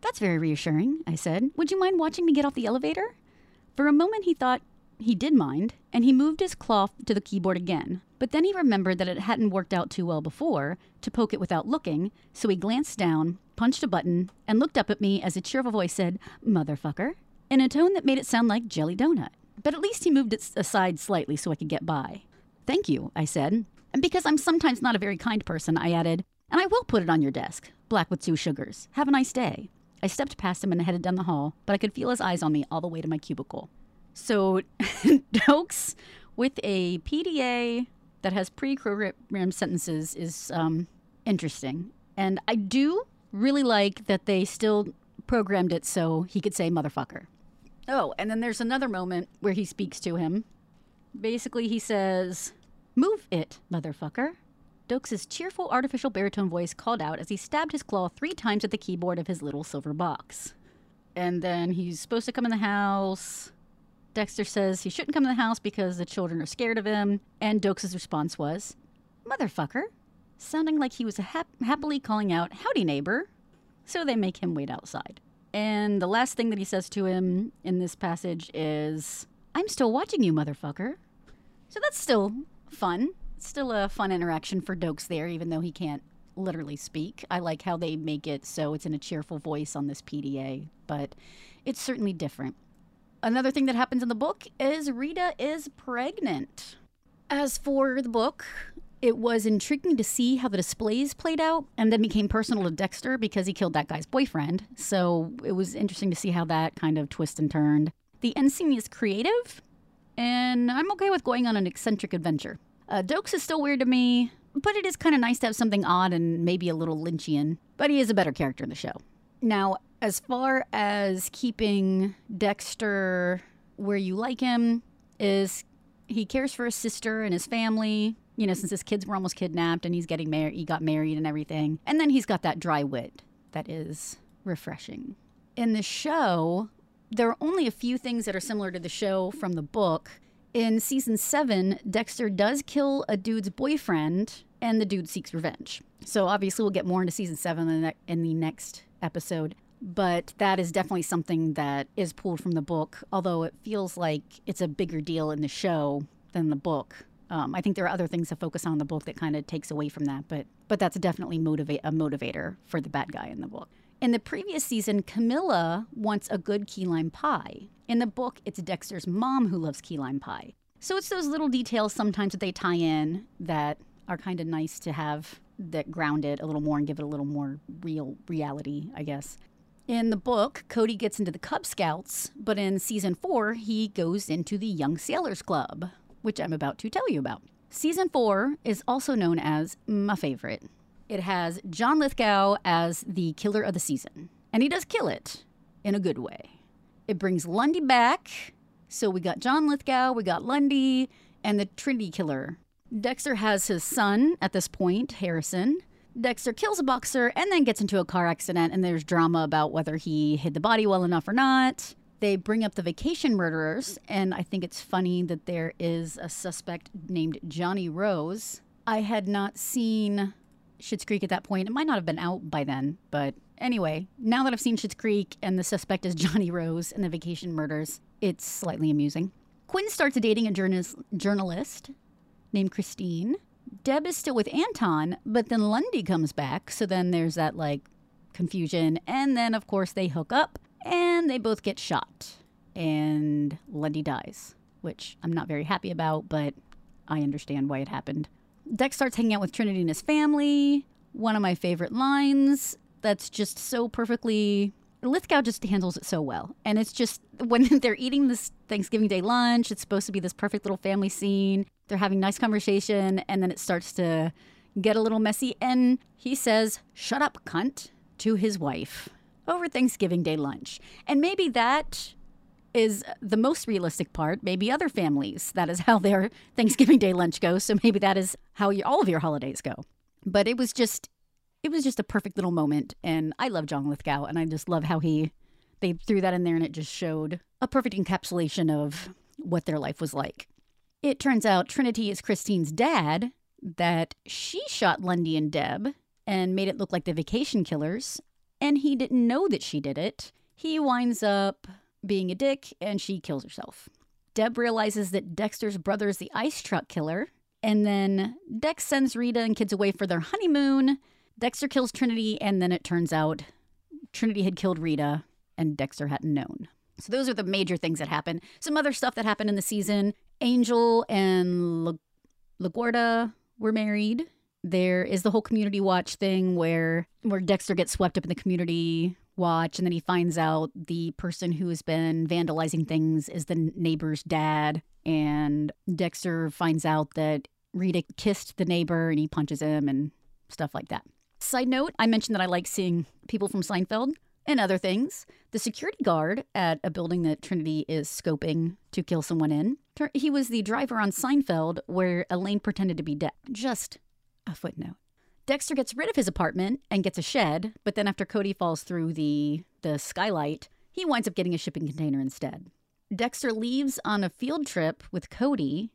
That's very reassuring, I said. Would you mind watching me get off the elevator? For a moment he thought he did mind, and he moved his claw to the keyboard again. But then he remembered that it hadn't worked out too well before to poke it without looking, so he glanced down, punched a button, and looked up at me as a cheerful voice said, Motherfucker, in a tone that made it sound like jelly donut. But at least he moved it aside slightly so I could get by. Thank you, I said, and because I'm sometimes not a very kind person, I added, and I will put it on your desk, black with two sugars. Have a nice day. I stepped past him and headed down the hall, but I could feel his eyes on me all the way to my cubicle. So, <laughs> Doakes with a PDA that has pre programmed sentences is um, interesting. And I do really like that they still programmed it so he could say motherfucker. Oh, and then there's another moment where he speaks to him. Basically, he says, Move it, motherfucker. Doakes' cheerful artificial baritone voice called out as he stabbed his claw three times at the keyboard of his little silver box. And then he's supposed to come in the house. Dexter says he shouldn't come in the house because the children are scared of him. And Doakes' response was, motherfucker, sounding like he was hap- happily calling out, howdy, neighbor. So they make him wait outside. And the last thing that he says to him in this passage is, I'm still watching you, motherfucker. So that's still fun. Still a fun interaction for Doakes there, even though he can't literally speak. I like how they make it so it's in a cheerful voice on this PDA, but it's certainly different. Another thing that happens in the book is Rita is pregnant. As for the book, it was intriguing to see how the displays played out and then became personal to Dexter because he killed that guy's boyfriend. So it was interesting to see how that kind of twist and turned. The end scene is creative, and I'm okay with going on an eccentric adventure. Uh, Doakes is still weird to me, but it is kind of nice to have something odd and maybe a little Lynchian. But he is a better character in the show. Now, as far as keeping Dexter where you like him, is he cares for his sister and his family. You know, since his kids were almost kidnapped and he's getting married, he got married and everything. And then he's got that dry wit that is refreshing. In the show, there are only a few things that are similar to the show from the book. In season seven, Dexter does kill a dude's boyfriend, and the dude seeks revenge. So obviously, we'll get more into season seven in the, in the next episode. But that is definitely something that is pulled from the book, although it feels like it's a bigger deal in the show than the book. Um, I think there are other things to focus on in the book that kind of takes away from that, but but that's definitely motivate a motivator for the bad guy in the book. In the previous season, Camilla wants a good key lime pie. In the book, it's Dexter's mom who loves key lime pie. So it's those little details sometimes that they tie in that are kind of nice to have that ground it a little more and give it a little more real reality, I guess. In the book, Cody gets into the Cub Scouts, but in season four, he goes into the Young Sailors Club, which I'm about to tell you about. Season four is also known as my favorite. It has John Lithgow as the killer of the season, and he does kill it in a good way. It brings Lundy back, so we got John Lithgow, we got Lundy, and the Trinity killer. Dexter has his son at this point, Harrison. Dexter kills a boxer and then gets into a car accident, and there's drama about whether he hid the body well enough or not. They bring up the vacation murderers, and I think it's funny that there is a suspect named Johnny Rose. I had not seen Schitt's Creek at that point. It might not have been out by then, but anyway, now that I've seen Schitt's Creek and the suspect is <laughs> Johnny Rose and the vacation murders, it's slightly amusing. Quinn starts dating a journalist, journalist named Christine. Deb is still with Anton, but then Lundy comes back, so then there's that like confusion. And then, of course, they hook up and they both get shot. And Lundy dies, which I'm not very happy about, but I understand why it happened. Dex starts hanging out with Trinity and his family. One of my favorite lines that's just so perfectly. Lithgow just handles it so well. And it's just <laughs> when they're eating this Thanksgiving Day lunch, it's supposed to be this perfect little family scene. They're having nice conversation, and then it starts to get a little messy. And he says, Shut up, cunt, to his wife over Thanksgiving Day lunch. And maybe that is the most realistic part. Maybe other families, that is how their <laughs> Thanksgiving Day lunch goes. So maybe that is how you, all of your holidays go. But it was just, it was just a perfect little moment. And I love John Lithgow, and I just love how he, they threw that in there and it just showed a perfect encapsulation of what their life was like. It turns out Trinity is Christine's dad, that she shot Lundy and Deb and made it look like the vacation killers, and he didn't know that she did it. He winds up being a dick and she kills herself. Deb realizes that Dexter's brother is the ice truck killer, and then Dex sends Rita and kids away for their honeymoon. Dexter kills Trinity, and then it turns out Trinity had killed Rita and Dexter hadn't known. So those are the major things that happen. Some other stuff that happened in the season. Angel and La- LaGuerta were married. There is the whole community watch thing where where Dexter gets swept up in the community watch and then he finds out the person who has been vandalizing things is the neighbor's dad and Dexter finds out that Rita kissed the neighbor and he punches him and stuff like that. Side note, I mentioned that I like seeing people from Seinfeld and other things. The security guard at a building that Trinity is scoping to kill someone in, he was the driver on Seinfeld where Elaine pretended to be dead. Just a footnote. Dexter gets rid of his apartment and gets a shed, but then after Cody falls through the the skylight, he winds up getting a shipping container instead. Dexter leaves on a field trip with Cody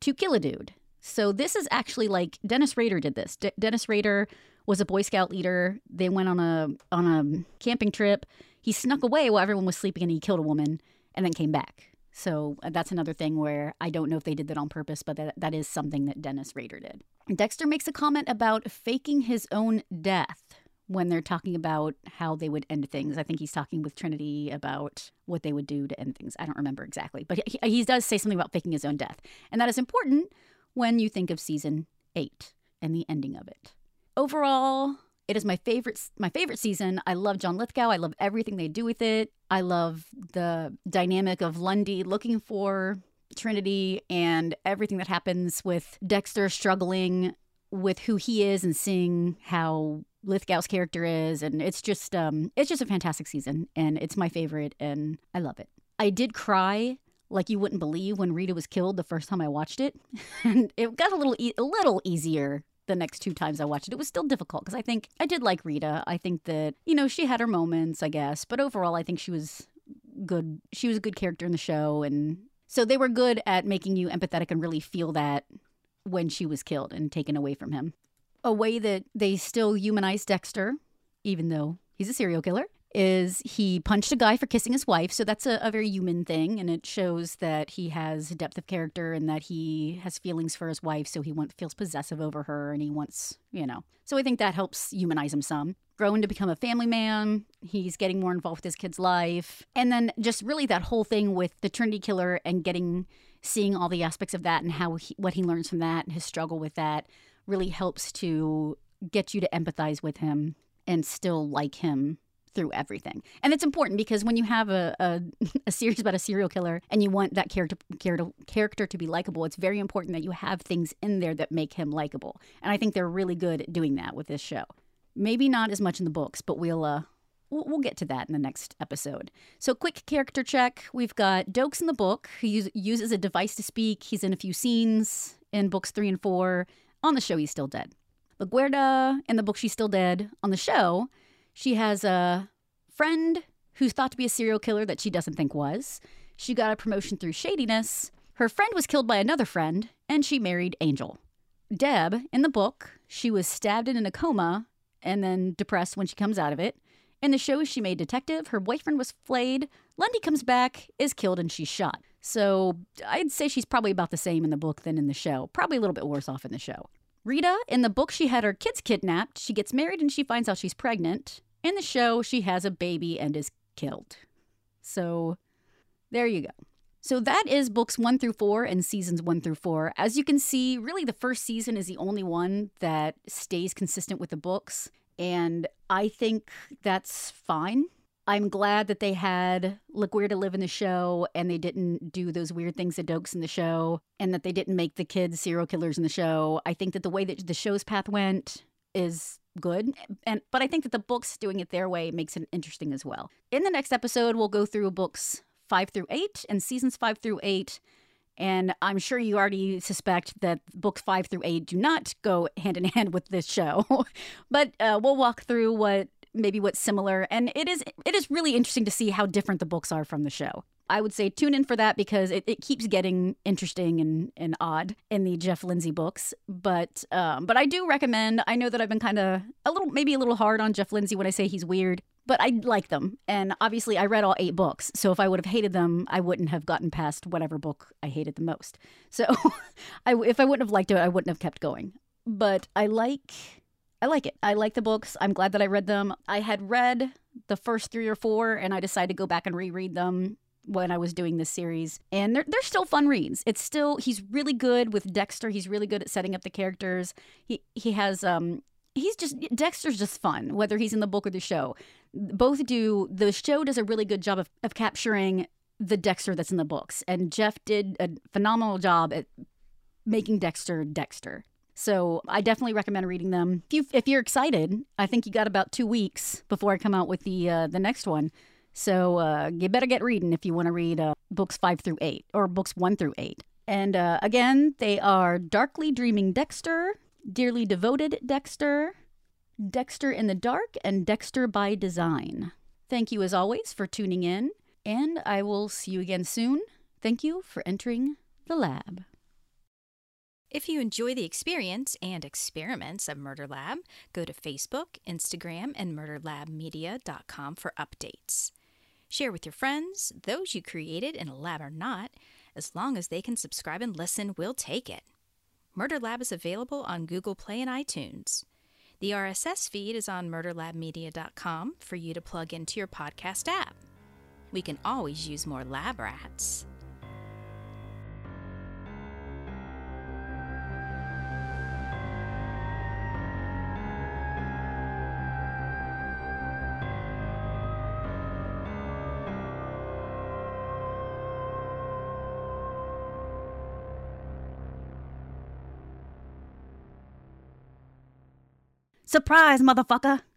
to kill a dude. So this is actually like Dennis Rader did this. Dennis Rader was a Boy Scout leader. They went on a on a camping trip. He snuck away while everyone was sleeping and he killed a woman and then came back. So uh, that's another thing where I don't know if they did that on purpose, but that, that is something that Dennis Rader did. Dexter makes a comment about faking his own death when they're talking about how they would end things. I think he's talking with Trinity about what they would do to end things. I don't remember exactly, but he, he does say something about faking his own death. And that is important when you think of season eight and the ending of it. Overall, it is my favorite my favorite season. I love John Lithgow. I love everything they do with it. I love the dynamic of Lundy looking for Trinity and everything that happens with Dexter struggling with who he is and seeing how Lithgow's character is and it's just um it's just a fantastic season and it's my favorite and I love it. I did cry like you wouldn't believe when Rita was killed the first time I watched it <laughs> and it got a little e- a little easier the next two times I watched it. It was still difficult because I think I did like Rita. I think that, you know, she had her moments, I guess, but overall I think she was good. She was a good character in the show and so they were good at making you empathetic and really feel that when she was killed and taken away from him. A way that they still humanize Dexter, even though he's a serial killer, is he punched a guy for kissing his wife. So that's a, a, very human thing. And it shows that he has depth of character and that he has feelings for his wife. So he want, feels possessive over her and he wants, you know. So I think that helps humanize him some. Growing to become a family man, he's getting more involved with his kid's life. And then just really that whole thing with the Trinity Killer and getting, seeing all the aspects of that and how he, what he learns from that and his struggle with that really helps to get you to empathize with him and still like him through everything. And it's important because when you have a, a, <laughs> a, series about a serial killer and you want that character, character character to be likable, it's very important that you have things in there that make him likable. And I think they're really good at doing that with this show. Maybe not as much in the books, but we'll uh, we'll, get to that in the next episode. So, quick character check. We've got Doakes in the book, who use, uses a device to speak. He's in a few scenes in books three and four. On the show, he's still dead. LaGuerta in the book, she's still dead. On the show, she has a friend who's thought to be a serial killer that she doesn't think was. She got a promotion through shadiness. Her friend was killed by another friend, and she married Angel. Deb, in the book, she was stabbed in a coma and then depressed when she comes out of it. In the show, she made detective. Her boyfriend was flayed. Lundy comes back, is killed, and she's shot. So I'd say she's probably about the same in the book than in the show. Probably a little bit worse off in the show. Rita, in the book, she had her kids kidnapped. She gets married and she finds out she's pregnant. In the show, she has a baby and is killed. So there you go. So that is books one through four and seasons one through four. As you can see, really the first season is the only one that stays consistent with the books. And I think that's fine. I'm glad that they had LaGuerta live in the show and they didn't do those weird things that Doakes in the show and that they didn't make the kids serial killers in the show. I think that the way that the show's path went is good and but i think that the books doing it their way makes it interesting as well. In the next episode we'll go through books five through eight and seasons five through eight and i'm sure you already suspect that books five through eight do not go hand in <laughs> hand with this show. <laughs> But uh, we'll walk through what maybe what's similar and it is it is really interesting to see how different the books are from the show I would say tune in for that because it, it keeps getting interesting and, and odd in the Jeff Lindsay books. But um, but I do recommend. I know that I've been kind of a little maybe a little hard on Jeff Lindsay when I say he's weird, but I like them. And obviously, I read all eight books. So if I would have hated them, I wouldn't have gotten past whatever book I hated the most. So <laughs> I, if I wouldn't have liked it, I wouldn't have kept going. But I like. I like it. I like the books. I'm glad that I read them. I had read the first three or four and I decided to go back and reread them when I was doing this series. And they're, they're still fun reads. It's still, he's really good with Dexter. He's really good at setting up the characters. He, he has, um, he's just, Dexter's just fun, whether he's in the book or the show. Both do, the show does a really good job of, of capturing the Dexter that's in the books. And Jeff did a phenomenal job at making Dexter Dexter. So I definitely recommend reading them. If you if you're excited, I think you got about two weeks before I come out with the uh, the next one. So uh, you better get reading if you want to read uh, books five through eight or books one through eight. And uh, again, they are Darkly Dreaming Dexter, Dearly Devoted Dexter, Dexter in the Dark, and Dexter by Design. Thank you as always for tuning in, and I will see you again soon. Thank you for entering the lab. If you enjoy the experience and experiments of Murder Lab, go to Facebook, Instagram, and murderlabmedia.com for updates. Share with your friends, those you created in a lab or not. As long as they can subscribe and listen, we'll take it. Murder Lab is available on Google Play and iTunes. The RSS feed is on murderlabmedia.com for you to plug into your podcast app. We can always use more lab rats. Surprise, motherfucker!